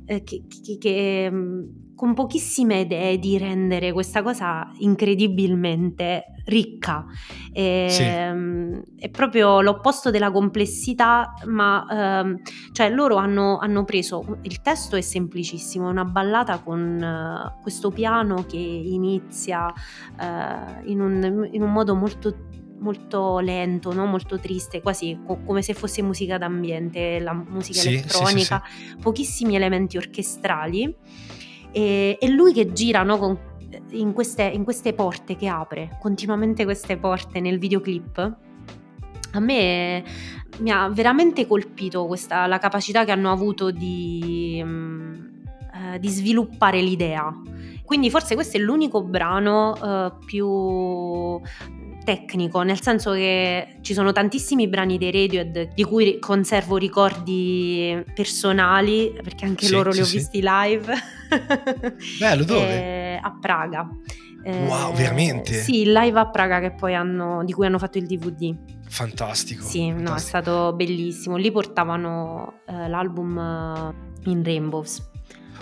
S2: eh, che, che, che mm, con pochissime idee di rendere questa cosa incredibilmente ricca. E, sì. Ehm, è proprio l'opposto della complessità, ma ehm, cioè loro hanno, hanno, preso il testo è semplicissimo, è una ballata con uh, questo piano che inizia uh, in, un, in un modo molto molto lento, no? molto triste, quasi co- come se fosse musica d'ambiente, la musica sì, elettronica, sì, sì, pochissimi elementi orchestrali e, e lui che gira no, con, in, queste, in queste porte che apre, continuamente queste porte nel videoclip. A me mi ha veramente colpito questa, la capacità che hanno avuto di, mm, eh, di sviluppare l'idea. Quindi forse questo è l'unico brano uh, più tecnico, nel senso che ci sono tantissimi brani dei Radiohead di cui conservo ricordi personali, perché anche sì, loro sì, li ho sì. visti live.
S1: Bello, dove?
S2: Eh, a Praga.
S1: wow, veramente?
S2: Sì, il live a Praga che poi hanno, di cui hanno fatto il DVD.
S1: Fantastico.
S2: Sì,
S1: fantastico.
S2: no, è stato bellissimo. Lì portavano eh, l'album uh, in Rainbows.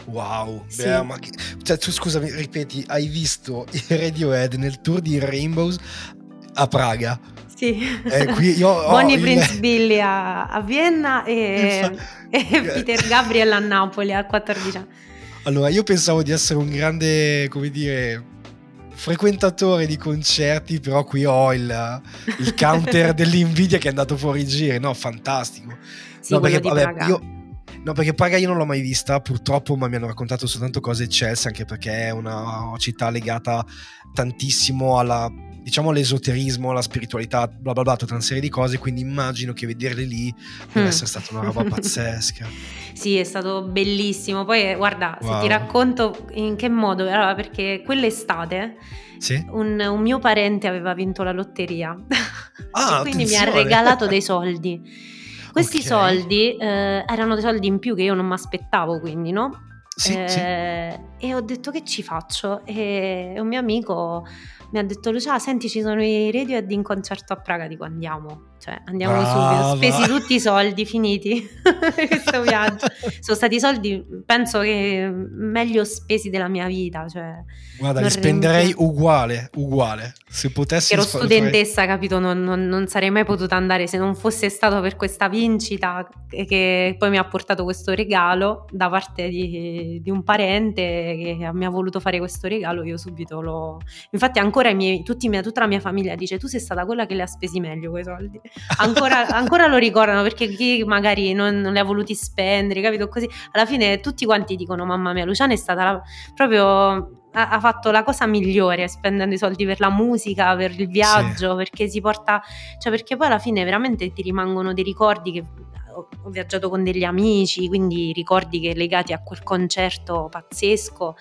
S1: Wow, sì. Beh, ma che... cioè, tu scusami, ripeti, hai visto i Radiohead nel tour di Rainbows a Praga.
S2: Sì, eh, qui io Bonnie il... Prince Billy a, a Vienna e, e, Peter Gabriel a Napoli a 14 anni.
S1: Allora, io pensavo di essere un grande, come dire, frequentatore di concerti, però qui ho il, il counter dell'invidia che è andato fuori giro. No, fantastico.
S2: Sì, no, perché, vabbè,
S1: io, No, perché Praga io non l'ho mai vista, purtroppo, ma mi hanno raccontato soltanto cose eccelse, anche perché è una città legata tantissimo alla diciamo all'esoterismo, alla spiritualità, bla bla bla, tutta una serie di cose, quindi immagino che vederle lì deve mm. essere stata una roba pazzesca.
S2: sì, è stato bellissimo. Poi guarda, wow. se ti racconto in che modo, allora, perché quell'estate sì? un, un, mio parente aveva vinto la lotteria ah, e quindi attenzione. mi ha regalato dei soldi. Questi okay. soldi eh, erano dei soldi in più che io non mi aspettavo, quindi, no?
S1: Sì, eh, sì.
S2: E ho detto che ci faccio? E un mio amico mi ha detto Lucia senti ci sono i Radiohead in concerto a Praga dico andiamo cioè andiamo Brava. subito spesi tutti i soldi finiti. Questo viaggio. Sono stati soldi penso che meglio spesi della mia vita cioè,
S1: guarda li spenderei uguale uguale. Se potessi
S2: ero studentessa farei... capito? Non, non, non, sarei mai potuta andare se non fosse stato per questa vincita che poi mi ha portato questo regalo da parte di, di un parente che mi ha voluto fare questo regalo io subito l'ho infatti ancora ancora miei, tutti, tutta la mia famiglia dice tu sei stata quella che li ha spesi meglio quei soldi. Ancora, ancora lo ricordano perché chi magari non, non, li ha voluti spendere, capito? Così alla fine tutti quanti dicono mamma mia Luciana è stata la, proprio ha, fatto la cosa migliore spendendo i soldi per la musica, per il viaggio, sì. perché si porta, cioè perché poi alla fine veramente ti rimangono dei ricordi che ho viaggiato con degli amici, quindi ricordi che legati a quel concerto pazzesco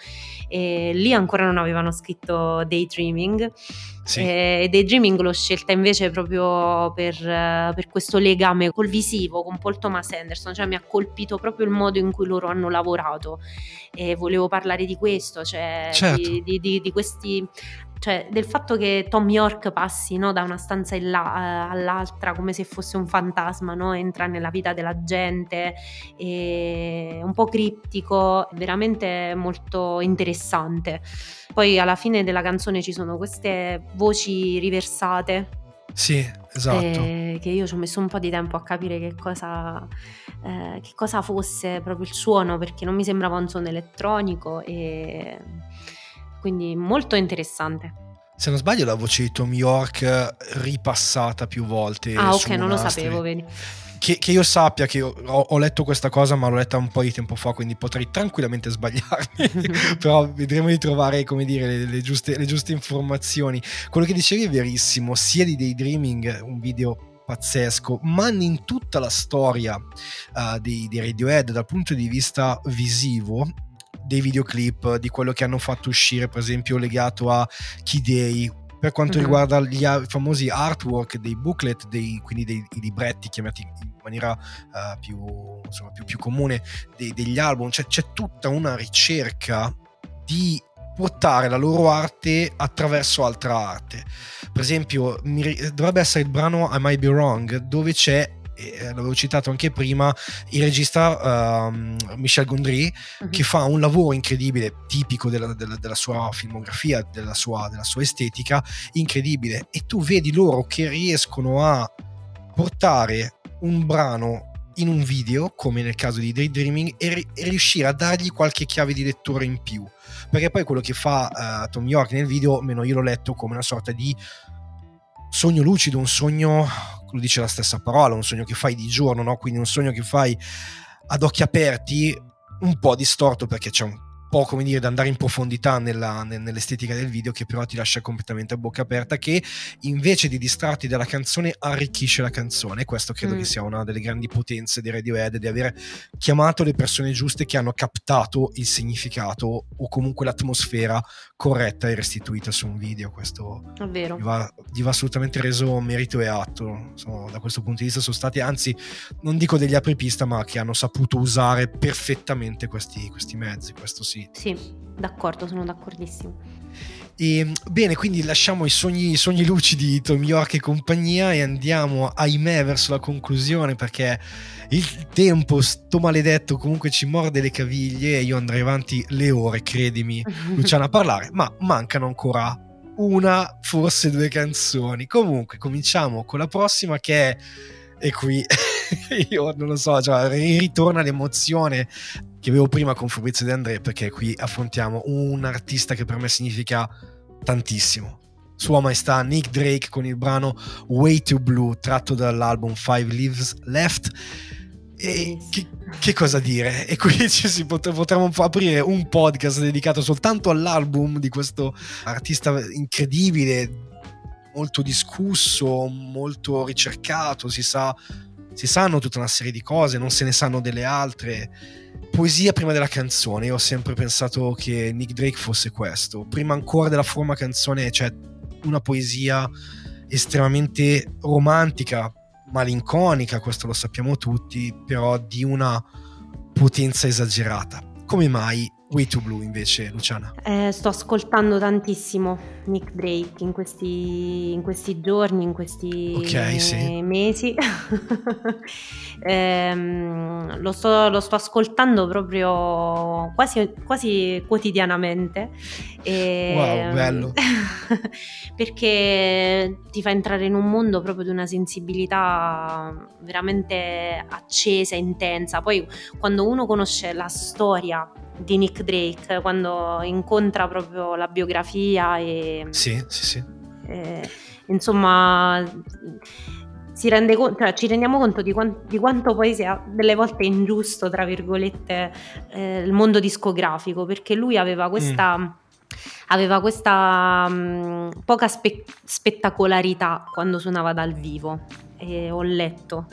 S2: e lì ancora non avevano scritto Daydreaming sì. e Daydreaming l'ho scelta invece proprio per, per, questo legame col visivo con Paul Thomas Anderson, cioè mi ha colpito proprio il modo in cui loro hanno lavorato e volevo parlare di questo, cioè certo. di, di, di, di questi cioè del fatto che Tom York passi no, da una stanza là, all'altra come se fosse un fantasma, no? entra nella vita della gente, è un po' criptico, veramente molto interessante. Poi alla fine della canzone ci sono queste voci riversate.
S1: Sì, esatto.
S2: Eh, che io ci ho messo un po' di tempo a capire che cosa, eh, che cosa fosse proprio il suono, perché non mi sembrava un suono elettronico e quindi molto interessante.
S1: Se non sbaglio la voce di Tom York ripassata più volte.
S2: Ah ok, non lo sapevo, vedi.
S1: Che, che, io sappia che ho, ho, letto questa cosa, ma l'ho letta un po' di tempo fa, quindi potrei tranquillamente sbagliarmi. Però vedremo di trovare, come dire, le, le, giuste, le, giuste, informazioni. Quello che dicevi è verissimo, sia di Daydreaming, un video pazzesco, ma in tutta la storia uh, di, di Radiohead dal punto di vista visivo dei videoclip, di quello che hanno fatto uscire, per esempio, legato a Key Day. Per quanto mm-hmm. riguarda gli famosi artwork dei booklet, dei, quindi dei libretti chiamati in maniera uh, più, insomma, più, più, comune dei, degli album, cioè, c'è tutta una ricerca di portare la loro arte attraverso altra arte. Per esempio, mi, dovrebbe essere il brano I Might Be Wrong, dove c'è eh, l'avevo citato anche prima, il regista uh, Michel Gondry, uh-huh. che fa un lavoro incredibile, tipico della, della, della sua filmografia, della sua, della sua, estetica, incredibile. E tu vedi loro che riescono a portare un brano in un video, come nel caso di Daydreaming, e, ri- e riuscire a dargli qualche chiave di lettore in più. Perché poi quello che fa uh, Tom York nel video, almeno io l'ho letto come una sorta di sogno lucido, un sogno, lo dice la stessa parola, un sogno che fai di giorno, no? quindi un sogno che fai ad occhi aperti, un po' distorto perché c'è un po' come dire da andare in profondità nella, nell'estetica del video che però ti lascia completamente a bocca aperta che invece di distrarti dalla canzone arricchisce la canzone. Questo credo mm. che sia una delle grandi potenze di Radiohead di aver chiamato le persone giuste che hanno captato il significato o comunque l'atmosfera corretta e restituita su un video. Questo gli va, gli va, assolutamente reso merito e atto. Insomma, da questo punto di vista sono stati anzi non dico degli apripista ma che hanno saputo usare perfettamente questi, questi mezzi. Questo sì
S2: sì, d'accordo, sono d'accordissimo.
S1: E, bene, quindi lasciamo i sogni, i sogni lucidi di Tom York e compagnia e andiamo, ahimè, verso la conclusione perché il tempo, sto maledetto, comunque ci morde le caviglie e io andrei avanti le ore, credimi, Luciana, a parlare, ma mancano ancora una, forse due canzoni. Comunque, cominciamo con la prossima che è e qui io non lo so, cioè, ritorna l'emozione che avevo prima con Fabrizio De André perché qui affrontiamo un artista che per me significa tantissimo. Sua Maestà Nick Drake con il brano Way Too Blue tratto dall'album Five Leaves Left. E che, che, cosa dire? E qui ci si pot- potremmo aprire un podcast dedicato soltanto all'album di questo artista incredibile, molto discusso, molto ricercato, si sa, si sanno tutta una serie di cose, non se ne sanno delle altre. Poesia prima della canzone, io ho sempre pensato che Nick Drake fosse questo. Prima ancora della forma canzone c'è una poesia estremamente romantica, malinconica, questo lo sappiamo tutti, però di una potenza esagerata. Come mai Way to Blue invece, Luciana?
S2: Eh, sto ascoltando tantissimo Nick Drake in questi, in questi giorni, in questi okay, sì. mesi. eh, lo, sto, lo, sto, ascoltando proprio quasi, quasi quotidianamente.
S1: E, wow, bello.
S2: perché ti fa entrare in un mondo proprio di una sensibilità veramente accesa, intensa. Poi quando uno conosce la storia di Nick Drake quando incontra proprio la biografia e
S1: sì, sì, sì.
S2: Eh, insomma si rende conto, cioè, ci rendiamo conto di, quant- di, quanto poi sia delle volte ingiusto, tra virgolette, eh, il mondo discografico, perché lui aveva questa... Mm aveva questa mh, poca spe- spettacolarità quando suonava dal vivo, e ho letto.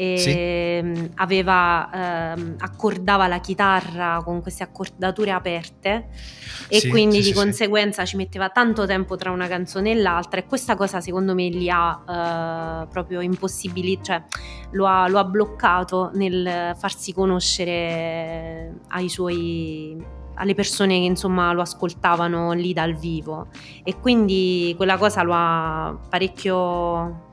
S2: E, sì. Ehm, aveva, ehm, accordava la chitarra con queste accordature aperte e sì, quindi sì, di conseguenza ci metteva tanto tempo tra una canzone e l'altra e questa cosa secondo me li ha eh, proprio impossibilitato, cioè lo ha, lo ha bloccato nel farsi conoscere ai suoi alle persone che insomma lo ascoltavano lì dal vivo e quindi quella cosa lo ha parecchio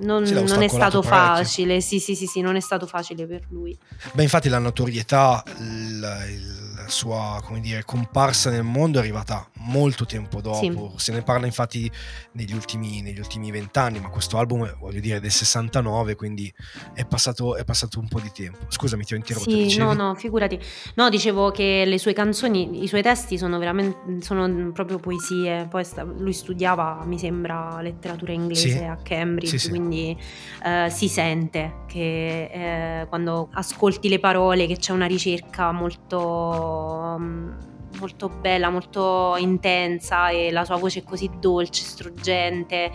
S2: non, non è stato parecchio. facile, sì, sì, sì, sì, non è stato facile per lui.
S1: Beh, infatti la notorietà, il, il sua come dire, comparsa nel mondo è arrivata molto tempo dopo. Sì. Se ne parla infatti negli ultimi, negli ultimi vent'anni, ma questo album voglio dire del 69, quindi è passato, è passato un po' di tempo. Scusami, ti ho interrotto.
S2: Sì, dicevi? no, no, figurati. No, dicevo che le sue canzoni, i suoi testi sono veramente sono proprio poesie. Poi lui studiava, mi sembra, letteratura inglese sì. a Cambridge, sì, quindi eh, si sente che eh, quando ascolti le parole che c'è una ricerca molto molto bella, molto intensa e la sua voce è così dolce, struggente,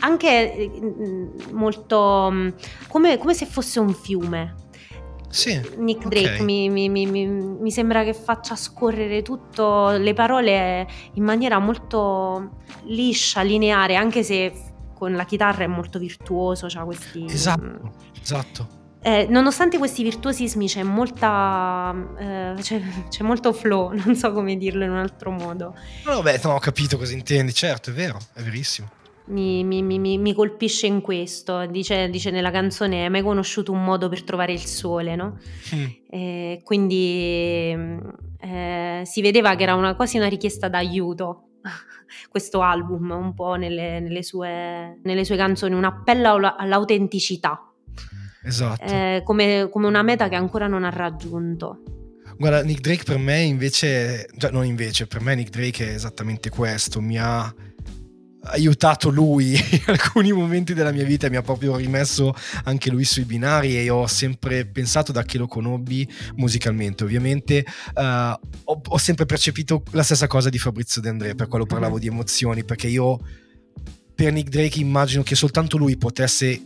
S2: anche mm, molto mm, come, come se fosse un fiume.
S1: Sì,
S2: Nick Drake okay. mi, mi, mi, mi, sembra che faccia scorrere tutto le parole in maniera molto liscia, lineare, anche se con la chitarra è molto virtuoso, ha questi...
S1: Esatto, esatto.
S2: Eh, nonostante questi virtuosismi c'è molta eh, c'è, c'è, molto flow, non so come dirlo in un altro modo.
S1: No, beh, no, ho capito cosa intendi, certo, è vero, è verissimo.
S2: Mi, mi, mi, mi colpisce in questo, dice, dice, nella canzone, hai mai conosciuto un modo per trovare il sole, no? Mm. Eh, quindi eh, si vedeva che era una, quasi una richiesta d'aiuto questo album, un po' nelle, nelle, sue, nelle sue canzoni, un appello all'autenticità
S1: Esatto.
S2: Eh, come, come una meta che ancora non ha raggiunto.
S1: Guarda, Nick Drake per me invece, cioè non invece, per me Nick Drake è esattamente questo, mi ha aiutato lui in alcuni momenti della mia vita, mi ha proprio rimesso anche lui sui binari e ho sempre pensato da che lo conobbi musicalmente, ovviamente uh, ho, ho, sempre percepito la stessa cosa di Fabrizio De André, per quello parlavo di emozioni, perché io per Nick Drake immagino che soltanto lui potesse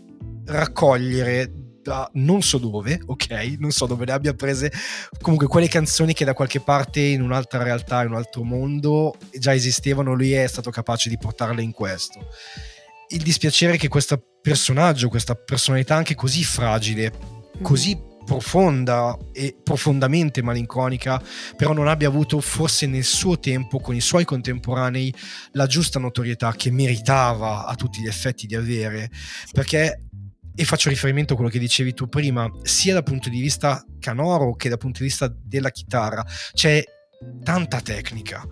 S1: raccogliere da non so dove, ok? Non so dove le abbia prese. Comunque, quelle canzoni che da qualche parte in un'altra realtà, in un altro mondo già esistevano, lui è stato capace di portarle in questo. Il dispiacere è che questo personaggio, questa personalità anche così fragile, mm. così profonda e profondamente malinconica, però non abbia avuto forse nel suo tempo con i suoi contemporanei la giusta notorietà che meritava a tutti gli effetti di avere, perché e faccio riferimento a quello che dicevi tu prima, sia dal punto di vista canoro che dal punto di vista della chitarra, c'è tanta tecnica.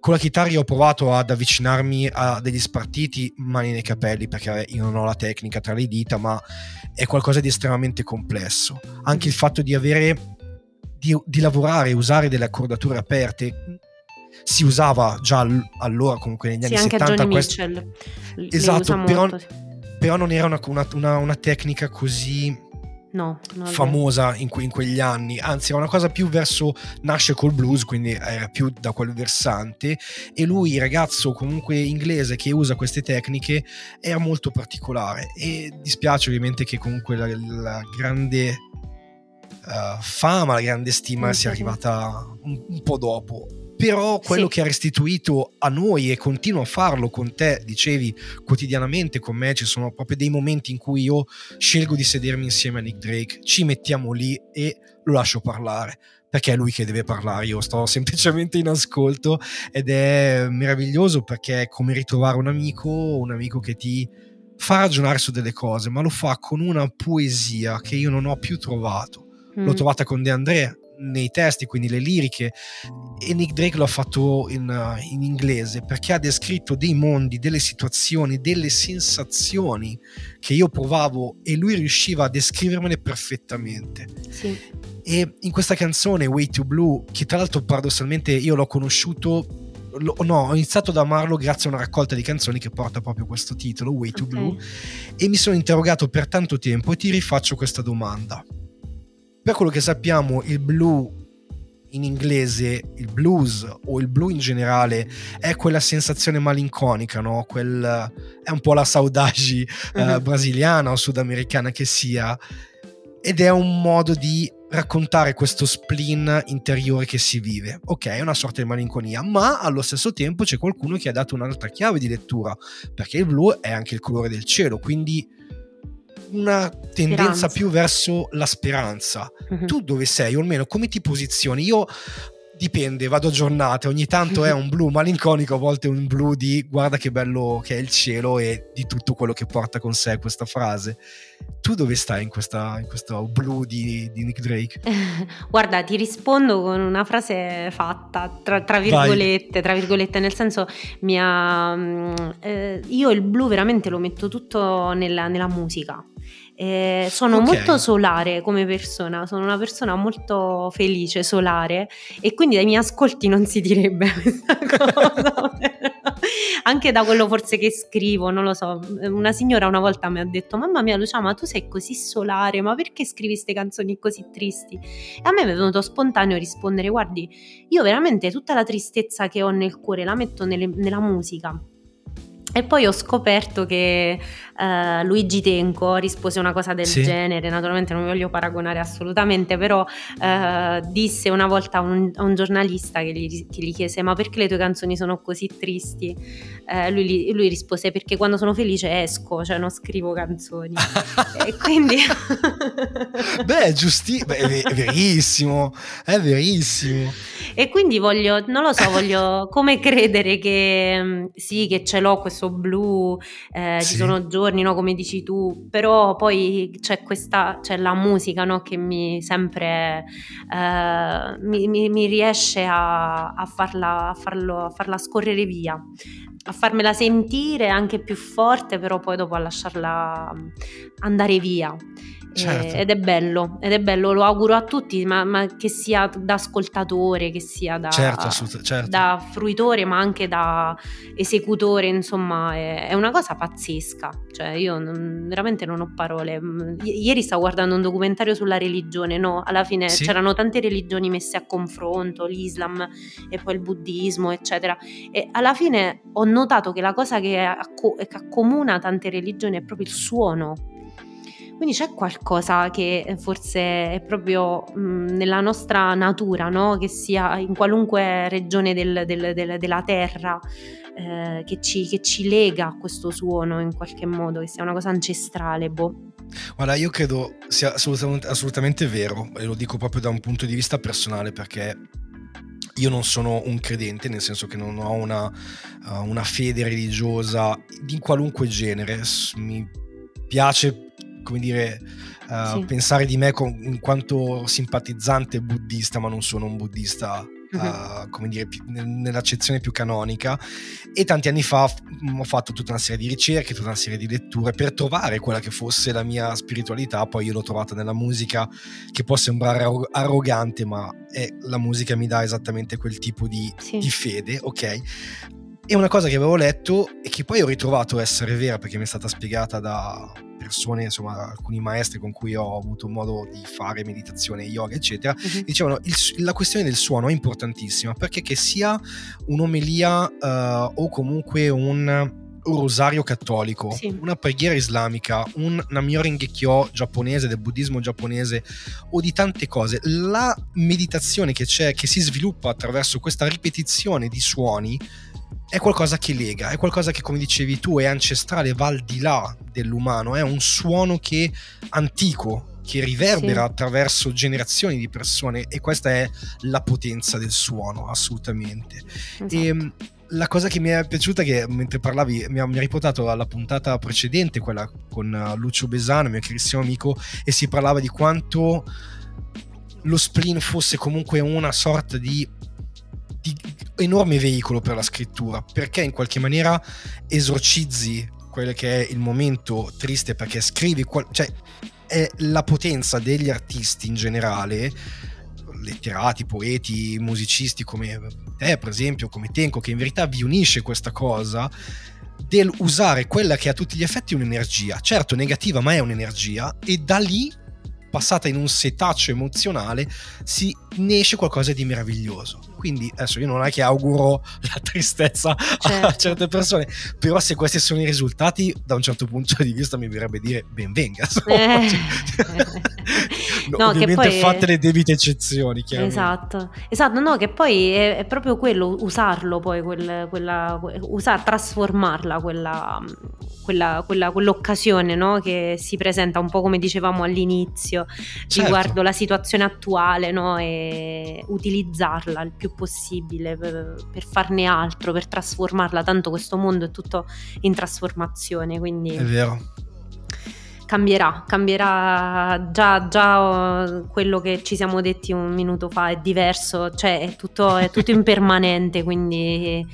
S1: Con la chitarra io ho provato ad avvicinarmi a degli spartiti mani nei capelli perché io non ho la tecnica tra le dita, ma è qualcosa di estremamente complesso. Anche il fatto di avere di, di lavorare, usare delle accordature aperte si usava già allora comunque negli sì, anni
S2: anche
S1: 70
S2: Johnny quest... Mitchell
S1: esatto però, molto, sì però non era una, una, una tecnica così
S2: no,
S1: famosa in, que- in, quegli anni, anzi era una cosa più verso nasce col blues, quindi era più da quel versante. E lui, ragazzo comunque inglese che usa queste tecniche, era molto particolare. E dispiace ovviamente che comunque la, la grande uh, fama, la grande stima sì, sia arrivata un, un po' dopo però quello sì. che ha restituito a noi e continua a farlo con te, dicevi quotidianamente con me, ci sono proprio dei momenti in cui io scelgo di sedermi insieme a Nick Drake, ci mettiamo lì e lo lascio parlare perché è lui che deve parlare, io sto semplicemente in ascolto ed è meraviglioso perché è come ritrovare un amico, un amico che ti fa ragionare su delle cose, ma lo fa con una poesia che io non ho più trovato. Mm. L'ho trovata con De André, nei testi, quindi le liriche, e Nick Drake lo ha fatto in, in, inglese perché ha descritto dei mondi, delle situazioni, delle sensazioni che io provavo e lui riusciva a descrivermele perfettamente.
S2: Sì.
S1: E in questa canzone, Way to Blue, che tra l'altro paradossalmente io l'ho conosciuto no, ho iniziato ad amarlo grazie a una raccolta di canzoni che porta proprio questo titolo, Way to okay. Blue, e mi sono interrogato per tanto tempo e ti rifaccio questa domanda per quello che sappiamo, il blu in inglese il blues o il blues in generale è quella sensazione malinconica, no? Quel, è un po' la saudade uh-huh. brasiliana o sudamericana che sia, ed è un modo di raccontare questo spleen interiore che si vive. Ok, è una sorta di malinconia, ma allo stesso tempo c'è qualcuno che ha dato un'altra chiave di lettura, perché il blu è anche il colore del cielo, quindi una tendenza speranza. più verso la speranza. Uh-huh. Tu dove sei, o almeno come ti posizioni? Io dipende, vado a giornate, ogni tanto è un blu malinconico, a volte un blu di guarda che bello che è il cielo e di tutto quello che porta con sé questa frase. Tu dove stai in, questa, in questo blu di, di, Nick Drake?
S2: guarda, ti rispondo con una frase fatta, tra, tra virgolette, tra virgolette, nel senso mia, mm, eh, io il blu veramente lo metto tutto nella, nella musica. Eh, sono okay. molto solare come persona, sono una persona molto felice, solare e quindi dai miei ascolti non si direbbe questa cosa. Anche da quello forse che scrivo, non lo so. Una signora una volta mi ha detto: Mamma mia, Lucia, ma tu sei così solare, ma perché scrivi queste canzoni così tristi? E a me mi è venuto spontaneo rispondere: Guardi, io veramente tutta la tristezza che ho nel cuore la metto nelle, nella musica. E poi ho scoperto che uh, Luigi Tenco rispose una cosa del sì. genere, naturalmente non mi voglio paragonare assolutamente, però uh, disse una volta a un, a un giornalista che gli, che gli, chiese ma perché le tue canzoni sono così tristi? Uh, lui, lui, rispose perché quando sono felice esco, cioè non scrivo canzoni. e quindi...
S1: Beh, giusti, Beh, è verissimo, è verissimo.
S2: E quindi voglio, non lo so, voglio come credere che mm, sì, che ce l'ho questo blu, eh, sì. ci sono giorni, no, come dici tu, però poi c'è questa, c'è la musica, no, che mi sempre eh, mi, mi, mi, riesce a, a, farla, a, farlo, a farla scorrere via a farmela sentire anche più forte, però poi dopo a lasciarla mm, andare via. Certo. ed è bello, ed è bello, lo auguro a tutti, ma, ma che sia da ascoltatore, che sia da, certo, certo. da, fruitore, ma anche da esecutore, insomma, è, è una cosa pazzesca. Cioè, io non, veramente non ho parole. I, ieri stavo guardando un documentario sulla religione, no? Alla fine sì. c'erano tante religioni messe a confronto, l'Islam e poi il buddismo, eccetera. E alla fine ho notato che la cosa che, acco- che accomuna tante religioni è proprio il suono quindi c'è qualcosa che eh, forse è proprio mh, mm, nella nostra natura, no? che sia in qualunque regione del, del, del, della terra, eh, che, ci, che, ci, lega a questo suono in qualche modo, che sia una cosa ancestrale. Boh.
S1: Guarda, io credo sia assolutamente, assolutamente vero, e lo dico proprio da un punto di vista personale, perché io non sono un credente, nel senso che non ho una, uh, una fede religiosa di qualunque genere. Mi piace come dire, uh, sì. pensare di me con, in quanto simpatizzante buddista, ma non sono un buddista Uh, come dire, più, nell'accezione più canonica. E tanti anni fa f- ho fatto tutta una serie di ricerche, tutta una serie di letture per trovare quella che fosse la mia spiritualità. Poi io l'ho trovata nella musica, che può sembrare arro- arrogante, ma è, la musica mi dà esattamente quel tipo di, sì. di fede, ok? E una cosa che avevo letto e che poi ho ritrovato essere vera perché mi è stata spiegata da persone, insomma, alcuni maestri con cui ho avuto modo di fare meditazione, yoga, eccetera, uh-huh. dicevano il, la questione del suono è importantissima perché che sia un'omelia uh, o comunque un rosario cattolico, sì. una preghiera islamica, un Namyo Kyo giapponese, del buddismo giapponese o di tante cose, la meditazione che c'è, che si sviluppa attraverso questa ripetizione di suoni, è qualcosa che lega, è qualcosa che come dicevi tu è ancestrale, va al di là dell'umano, è un suono che antico, che riverbera sì. attraverso generazioni di persone e questa è la potenza del suono, assolutamente. Esatto. E ehm, la cosa che mi è piaciuta è che mentre parlavi mi ha, mi ha riportato alla puntata precedente, quella con uh, Lucio Besano, mio carissimo amico, e si parlava di quanto lo spleen fosse comunque una sorta di di enorme veicolo per la scrittura, perché in qualche maniera esorcizzi quello che è il momento triste perché scrivi, qual- cioè è la potenza degli artisti in generale, letterati, poeti, musicisti come te per esempio, come Tenko, che in verità vi unisce questa cosa del usare quella che a tutti gli effetti è un'energia, certo negativa ma è un'energia e da lì passata in un setaccio emozionale, si ne esce qualcosa di meraviglioso. Quindi adesso io non è che auguro la tristezza certo. a certe persone, però se questi sono i risultati, da un certo punto di vista mi verrebbe dire ben venga. Eh. no, no, ovviamente poi... fatte le debite eccezioni.
S2: Esatto, esatto, no, che poi è, è proprio quello, usarlo poi, quel, quella, usar, trasformarla quella, quella, quella, quell'occasione no? che si presenta un po' come dicevamo all'inizio certo. riguardo la situazione attuale no? e utilizzarla il più possibile per, per, farne altro, per trasformarla, tanto questo mondo è tutto in trasformazione, quindi...
S1: È vero.
S2: Cambierà, cambierà già, già quello che ci siamo detti un minuto fa è diverso, cioè è tutto, è tutto impermanente, quindi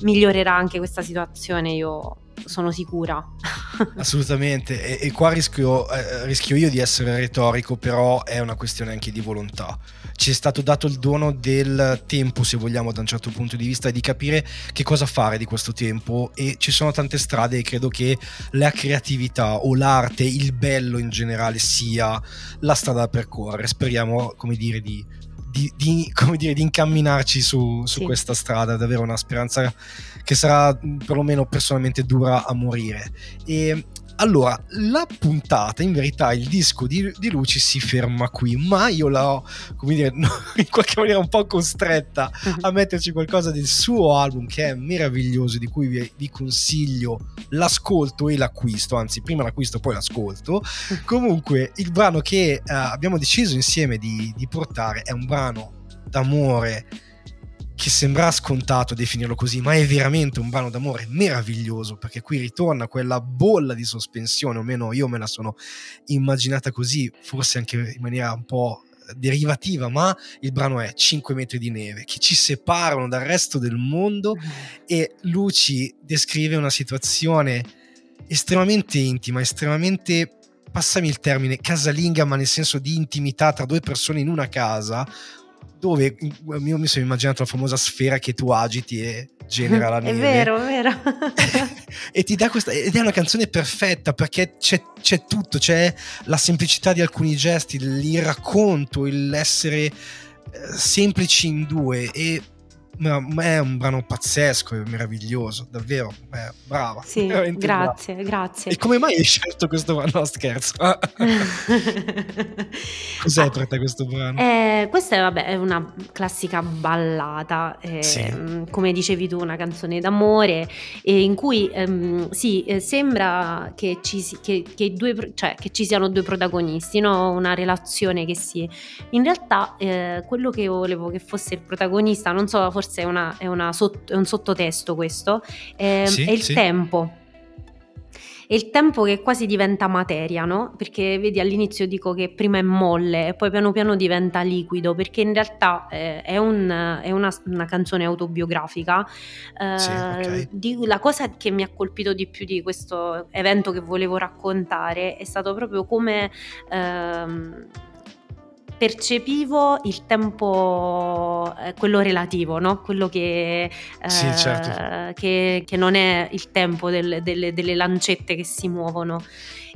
S2: migliorerà anche questa situazione, io sono sicura.
S1: Assolutamente, e, e qua rischio, eh, rischio, io di essere retorico, però è una questione anche di volontà. Ci è stato dato il dono del tempo, se vogliamo, da un certo punto di vista, di capire che cosa fare di questo tempo e ci sono tante strade e credo che la creatività o l'arte, il bello in generale sia la strada da percorrere. Speriamo, come dire, di di, di, dire, di incamminarci su, su sì. questa strada, è davvero una speranza che sarà perlomeno personalmente dura a morire. E allora, la puntata, in verità, il disco di, di Luci si ferma qui, ma io l'ho, come dire, in qualche maniera un po' costretta a metterci qualcosa del suo album che è meraviglioso, di cui vi, vi consiglio l'ascolto e l'acquisto, anzi prima l'acquisto poi l'ascolto. Comunque, il brano che eh, abbiamo deciso insieme di, di portare è un brano d'amore che sembra scontato definirlo così, ma è veramente un brano d'amore meraviglioso, perché qui ritorna quella bolla di sospensione, o meno io me la sono immaginata così, forse anche in maniera un po' derivativa, ma il brano è 5 metri di neve che ci separano dal resto del mondo mm. e Luci descrive una situazione estremamente intima, estremamente passami il termine, casalinga, ma nel senso di intimità tra due persone in una casa, dove io mi sono immaginato la famosa sfera che tu agiti e genera la neve.
S2: È vero, è vero.
S1: e ti dà questa ed è una canzone perfetta perché c'è, c'è, tutto, c'è la semplicità di alcuni gesti, il racconto, l'essere eh, semplici in due e è un brano pazzesco, è meraviglioso, davvero, eh, brava.
S2: Sì, grazie, brava. grazie.
S1: E come mai hai scelto questo brano? No, scherzo. Cos'è ah, per te questo brano?
S2: Eh, questa è, vabbè, è una classica ballata, eh, sì. come dicevi tu, una canzone d'amore, in cui ehm, sì, eh, sembra che ci, che, che, due, cioè, che ci siano due protagonisti, no? una relazione che si... In realtà eh, quello che volevo che fosse il protagonista, non so, forse forse è, una, è, una sotto, è un sottotesto questo, eh, sì, è il sì. tempo. È il tempo che quasi diventa materia, no? Perché vedi all'inizio dico che prima è molle e poi piano piano diventa liquido, perché in realtà eh, è, un, è una, una, canzone autobiografica. Eh, sì, okay. di, la cosa che mi ha colpito di più di questo evento che volevo raccontare è stato proprio come... Ehm, percepivo il tempo, eh, quello relativo, no? quello che, eh, sì, certo. che, che, non è il tempo del, delle, delle lancette che si muovono.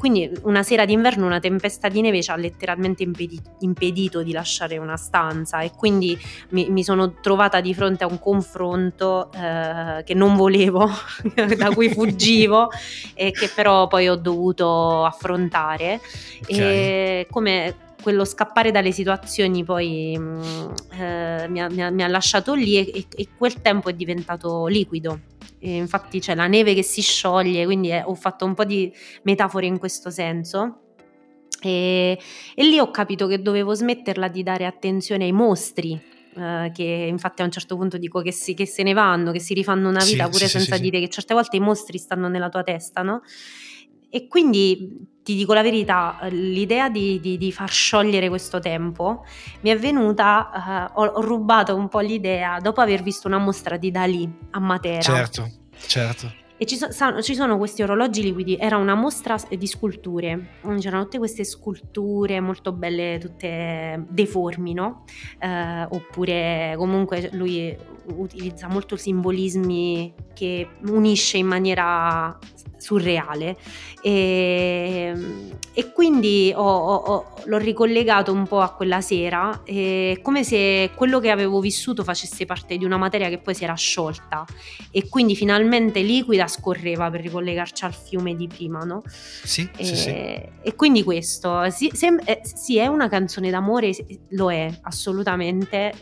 S2: Quindi una sera d'inverno una tempesta di neve ci ha letteralmente impedito, impedito di lasciare una stanza e quindi mi, mi sono trovata di fronte a un confronto eh, che non volevo, da cui fuggivo e che però poi ho dovuto affrontare. Okay. E come quello scappare dalle situazioni poi mm, eh, mi, ha, mi, ha, mi, ha, lasciato lì e, e, quel tempo è diventato liquido. E infatti c'è la neve che si scioglie, quindi è, ho fatto un po' di metafore in questo senso. E, e, lì ho capito che dovevo smetterla di dare attenzione ai mostri, eh, che infatti a un certo punto dico che, si, che, se ne vanno, che si rifanno una vita sì, pure sì, senza sì, dire che certe volte i mostri stanno nella tua testa, no? E quindi ti dico la verità, l'idea di, di, di far sciogliere questo tempo mi è venuta, uh, ho, ho, rubato un po' l'idea dopo aver visto una mostra di Dalì a Matera.
S1: Certo, certo.
S2: E ci, so, ci, sono questi orologi liquidi, era una mostra di sculture, c'erano tutte queste sculture molto belle, tutte deformi, no? Eh, oppure comunque lui utilizza molto simbolismi che unisce in maniera surreale. E, e quindi ho, ho, l'ho ricollegato un po' a quella sera come se quello che avevo vissuto facesse parte di una materia che poi si era sciolta. E quindi finalmente liquida scorreva per ricollegarci al fiume di prima no?
S1: Sì,
S2: e,
S1: sì, sì.
S2: e quindi questo. Sì, sem- eh, sì, è una canzone d'amore lo è assolutamente.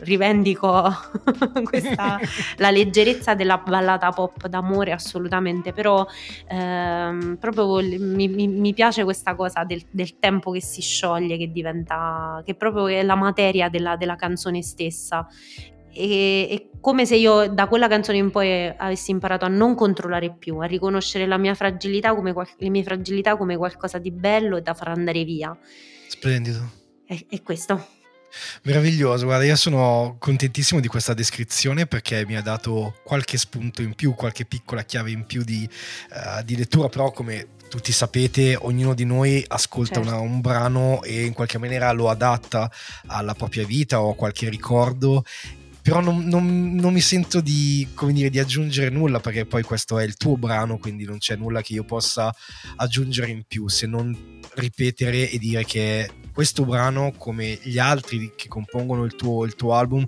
S2: Rivendico questa, la leggerezza della ballata pop d'amore assolutamente però ehm, proprio mi, mi, mi, piace questa cosa del, del, tempo che si scioglie, che diventa, che proprio è la materia della, della canzone stessa. E, è come se io da quella canzone in poi avessi imparato a non controllare più, a riconoscere la mia fragilità come, le mie fragilità come qualcosa di bello e da far andare via.
S1: Splendido.
S2: È, è questo.
S1: Meraviglioso, guarda, io sono contentissimo di questa descrizione perché mi ha dato qualche spunto in più, qualche piccola chiave in più di, uh, di lettura, però come tutti sapete, ognuno di noi ascolta certo. una, un brano e in qualche maniera lo adatta alla propria vita o a qualche ricordo però non, non, non, mi sento di, dire, di aggiungere nulla perché poi questo è il tuo brano, quindi non c'è nulla che io possa aggiungere in più se non ripetere e dire che questo brano, come gli altri che compongono il tuo, il tuo album,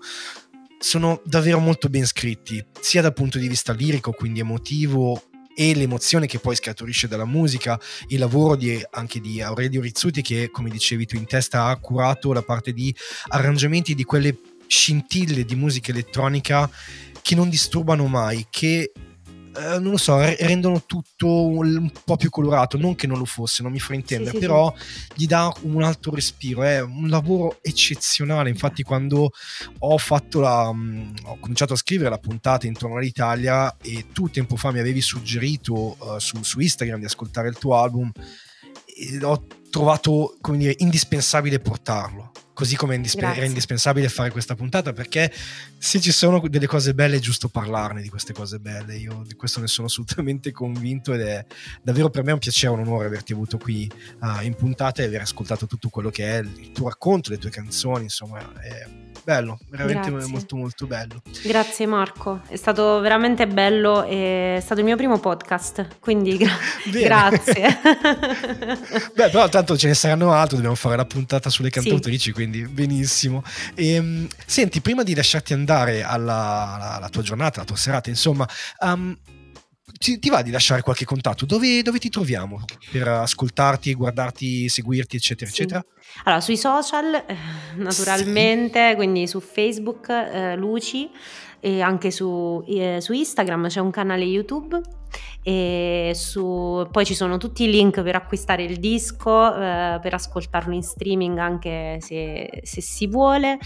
S1: sono davvero molto ben scritti, sia dal punto di vista lirico, quindi emotivo, e l'emozione che poi scaturisce dalla musica, il lavoro di, anche di Aurelio Rizzuti che come dicevi tu in testa ha curato la parte di arrangiamenti di quelle scintille di musica elettronica che non disturbano mai, che eh, non lo so, rendono tutto un, po' più colorato, non che non lo fosse, non mi fraintende, sì, però sì. gli dà un altro respiro, è un lavoro eccezionale, infatti quando ho fatto la um, ho cominciato a scrivere la puntata intorno all'Italia e tu tempo fa mi avevi suggerito uh, su, su Instagram di ascoltare il tuo album, ho trovato come dire indispensabile portarlo così come indispe- era indispensabile fare questa puntata perché se ci sono delle cose belle è giusto parlarne di queste cose belle. Io di questo ne sono assolutamente convinto ed è davvero per me un piacere un onore averti avuto qui uh, in puntata e aver ascoltato tutto quello che è il tuo racconto le tue canzoni insomma è bello, veramente Grazie. molto molto bello.
S2: Grazie Marco, è stato veramente bello, è stato il mio primo podcast, quindi gra- grazie.
S1: Beh, però tanto ce ne saranno altri, dobbiamo fare la puntata sulle cantautrici, sì. quindi benissimo. E, ehm, senti, prima di lasciarti andare alla, alla, alla, tua giornata, alla tua serata, insomma, um, ti, ti, va di lasciare qualche contatto? Dove, dove, ti troviamo per ascoltarti, guardarti, seguirti, eccetera, sì. eccetera?
S2: Allora, sui social, eh, naturalmente, sì. quindi su Facebook, eh, Luci, e anche su, eh, su Instagram c'è un canale YouTube e su, poi ci sono tutti i link per acquistare il disco, eh, per ascoltarlo in streaming anche se, se si vuole.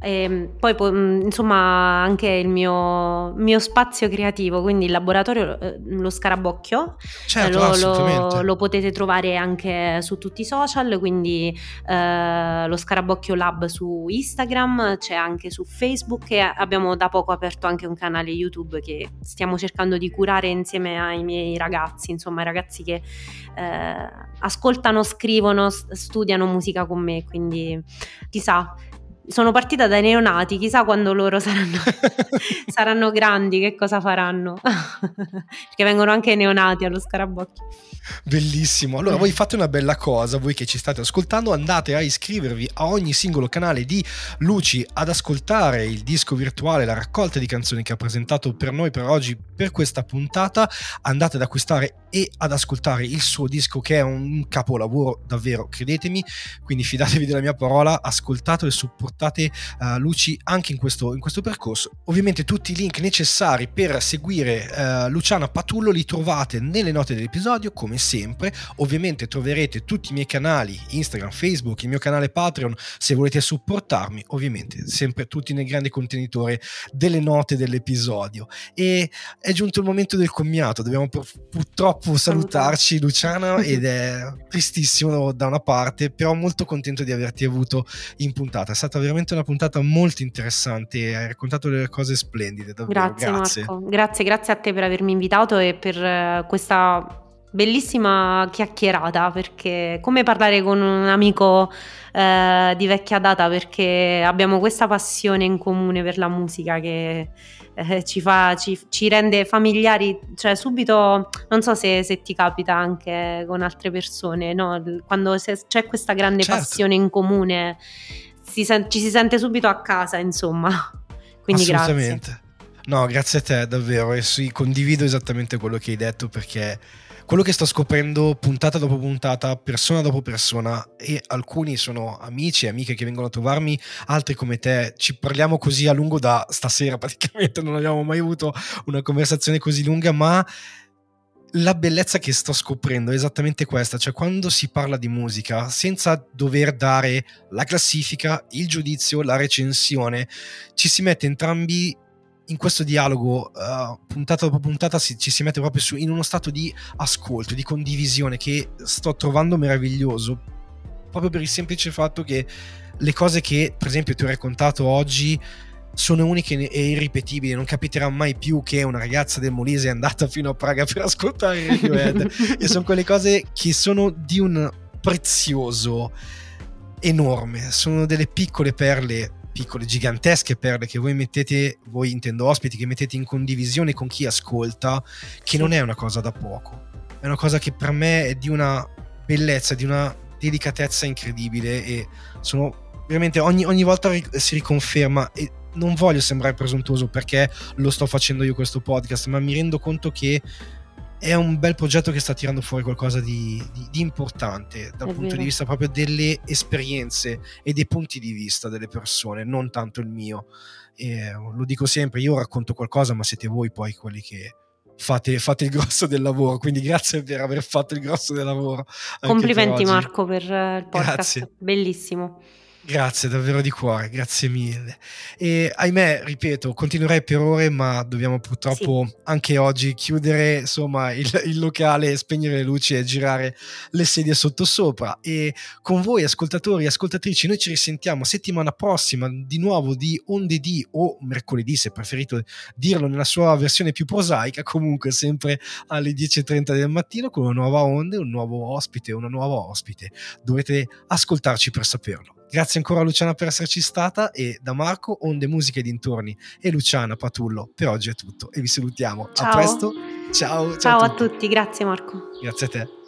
S2: E poi mm, insomma anche il mio, mio, spazio creativo, quindi il laboratorio, eh, lo scarabocchio,
S1: certo,
S2: lo, lo, lo, potete trovare anche su tutti i social, quindi eh, lo scarabocchio lab su Instagram, c'è anche su Facebook e abbiamo da poco aperto anche un canale YouTube che stiamo cercando di curare insieme ai miei ragazzi, insomma, ragazzi che eh, ascoltano, scrivono, studiano musica con me, quindi chissà sono partita dai neonati, chissà quando loro saranno, saranno grandi, che cosa faranno. Perché vengono anche neonati allo scarabocchio.
S1: Bellissimo. Allora, voi fate una bella cosa, voi che ci state ascoltando, andate a iscrivervi a ogni singolo canale di Luci ad ascoltare il disco virtuale, la raccolta di canzoni che ha presentato per noi per oggi, per questa puntata. Andate ad acquistare e ad ascoltare il suo disco che è un capolavoro davvero, credetemi. Quindi fidatevi della mia parola, ascoltatelo e supportatelo portate uh, luci anche in questo, in questo, percorso. Ovviamente tutti i link necessari per seguire uh, Luciana Patullo li trovate nelle note dell'episodio, come sempre. Ovviamente troverete tutti i miei canali, Instagram, Facebook, il mio canale Patreon, se volete supportarmi, ovviamente sempre tutti nel grande contenitore delle note dell'episodio. E è giunto il momento del commiato, dobbiamo pur- purtroppo salutarci Luciana ed è tristissimo da una parte, però molto contento di averti avuto in puntata. È stata veramente una puntata molto interessante, hai raccontato delle cose splendide, davvero.
S2: Grazie, grazie. Marco, grazie, grazie a te per avermi invitato e per uh, questa bellissima chiacchierata perché come parlare con un amico eh, di vecchia data perché abbiamo questa passione in comune per la musica che eh, ci, fa, ci, ci, rende familiari, cioè subito, non so se, se, ti capita anche con altre persone, no? quando c'è questa grande certo. passione in comune si sen- ci si sente subito a casa, insomma. Quindi
S1: Assolutamente.
S2: grazie.
S1: No, grazie a te davvero e sì, condivido esattamente quello che hai detto perché quello che sto scoprendo puntata dopo puntata, persona dopo persona, e alcuni sono amici e amiche che vengono a trovarmi, altri come te, ci parliamo così a lungo da stasera praticamente, non abbiamo mai avuto una conversazione così lunga, ma la bellezza che sto scoprendo è esattamente questa, cioè quando si parla di musica senza dover dare la classifica, il giudizio, la recensione, ci si mette entrambi in questo dialogo, uh, puntata dopo puntata, si, ci si mette proprio su, in uno stato di ascolto, di condivisione che sto trovando meraviglioso, proprio per il semplice fatto che le cose che, per esempio, ti ho raccontato oggi sono uniche e irripetibili. Non capiterà mai più che una ragazza del Molise è andata fino a Praga per ascoltare Radiohead. e sono quelle cose che sono di un prezioso enorme. Sono delle piccole perle piccole, gigantesche perle che voi mettete, voi intendo ospiti, che mettete in condivisione con chi ascolta, che non è una cosa da poco. È una cosa che per me è di una bellezza, di una delicatezza incredibile e sono veramente ogni, ogni volta si riconferma e non voglio sembrare presuntuoso perché lo sto facendo io questo podcast, ma mi rendo conto che è un bel progetto che sta tirando fuori qualcosa di, di, di importante dal è punto vero. di vista proprio delle esperienze e dei punti di vista delle persone, non tanto il mio. E lo dico sempre, io racconto qualcosa, ma siete voi poi quelli che fate, fate il grosso del lavoro. Quindi grazie per aver fatto il grosso del lavoro.
S2: Complimenti per Marco per il podcast, grazie. bellissimo.
S1: Grazie davvero di cuore, grazie mille. E ahimè, ripeto, continuerei per ore, ma dobbiamo purtroppo sì. anche oggi chiudere insomma il, il, locale, spegnere le luci e girare le sedie sottosopra. E con voi, ascoltatori e ascoltatrici, noi ci risentiamo settimana prossima di nuovo di Onde di o mercoledì, se preferito dirlo nella sua versione più prosaica, comunque sempre alle 10.30 del mattino con una nuova onde, un nuovo ospite, una nuova ospite. Dovete ascoltarci per saperlo. Grazie ancora a Luciana per esserci stata e da Marco, Onde Musiche dintorni e Luciana Patullo. Per oggi è tutto e vi salutiamo.
S2: Ciao.
S1: A presto. Ciao.
S2: Ciao, ciao a, tutti. a tutti, grazie Marco.
S1: Grazie a te.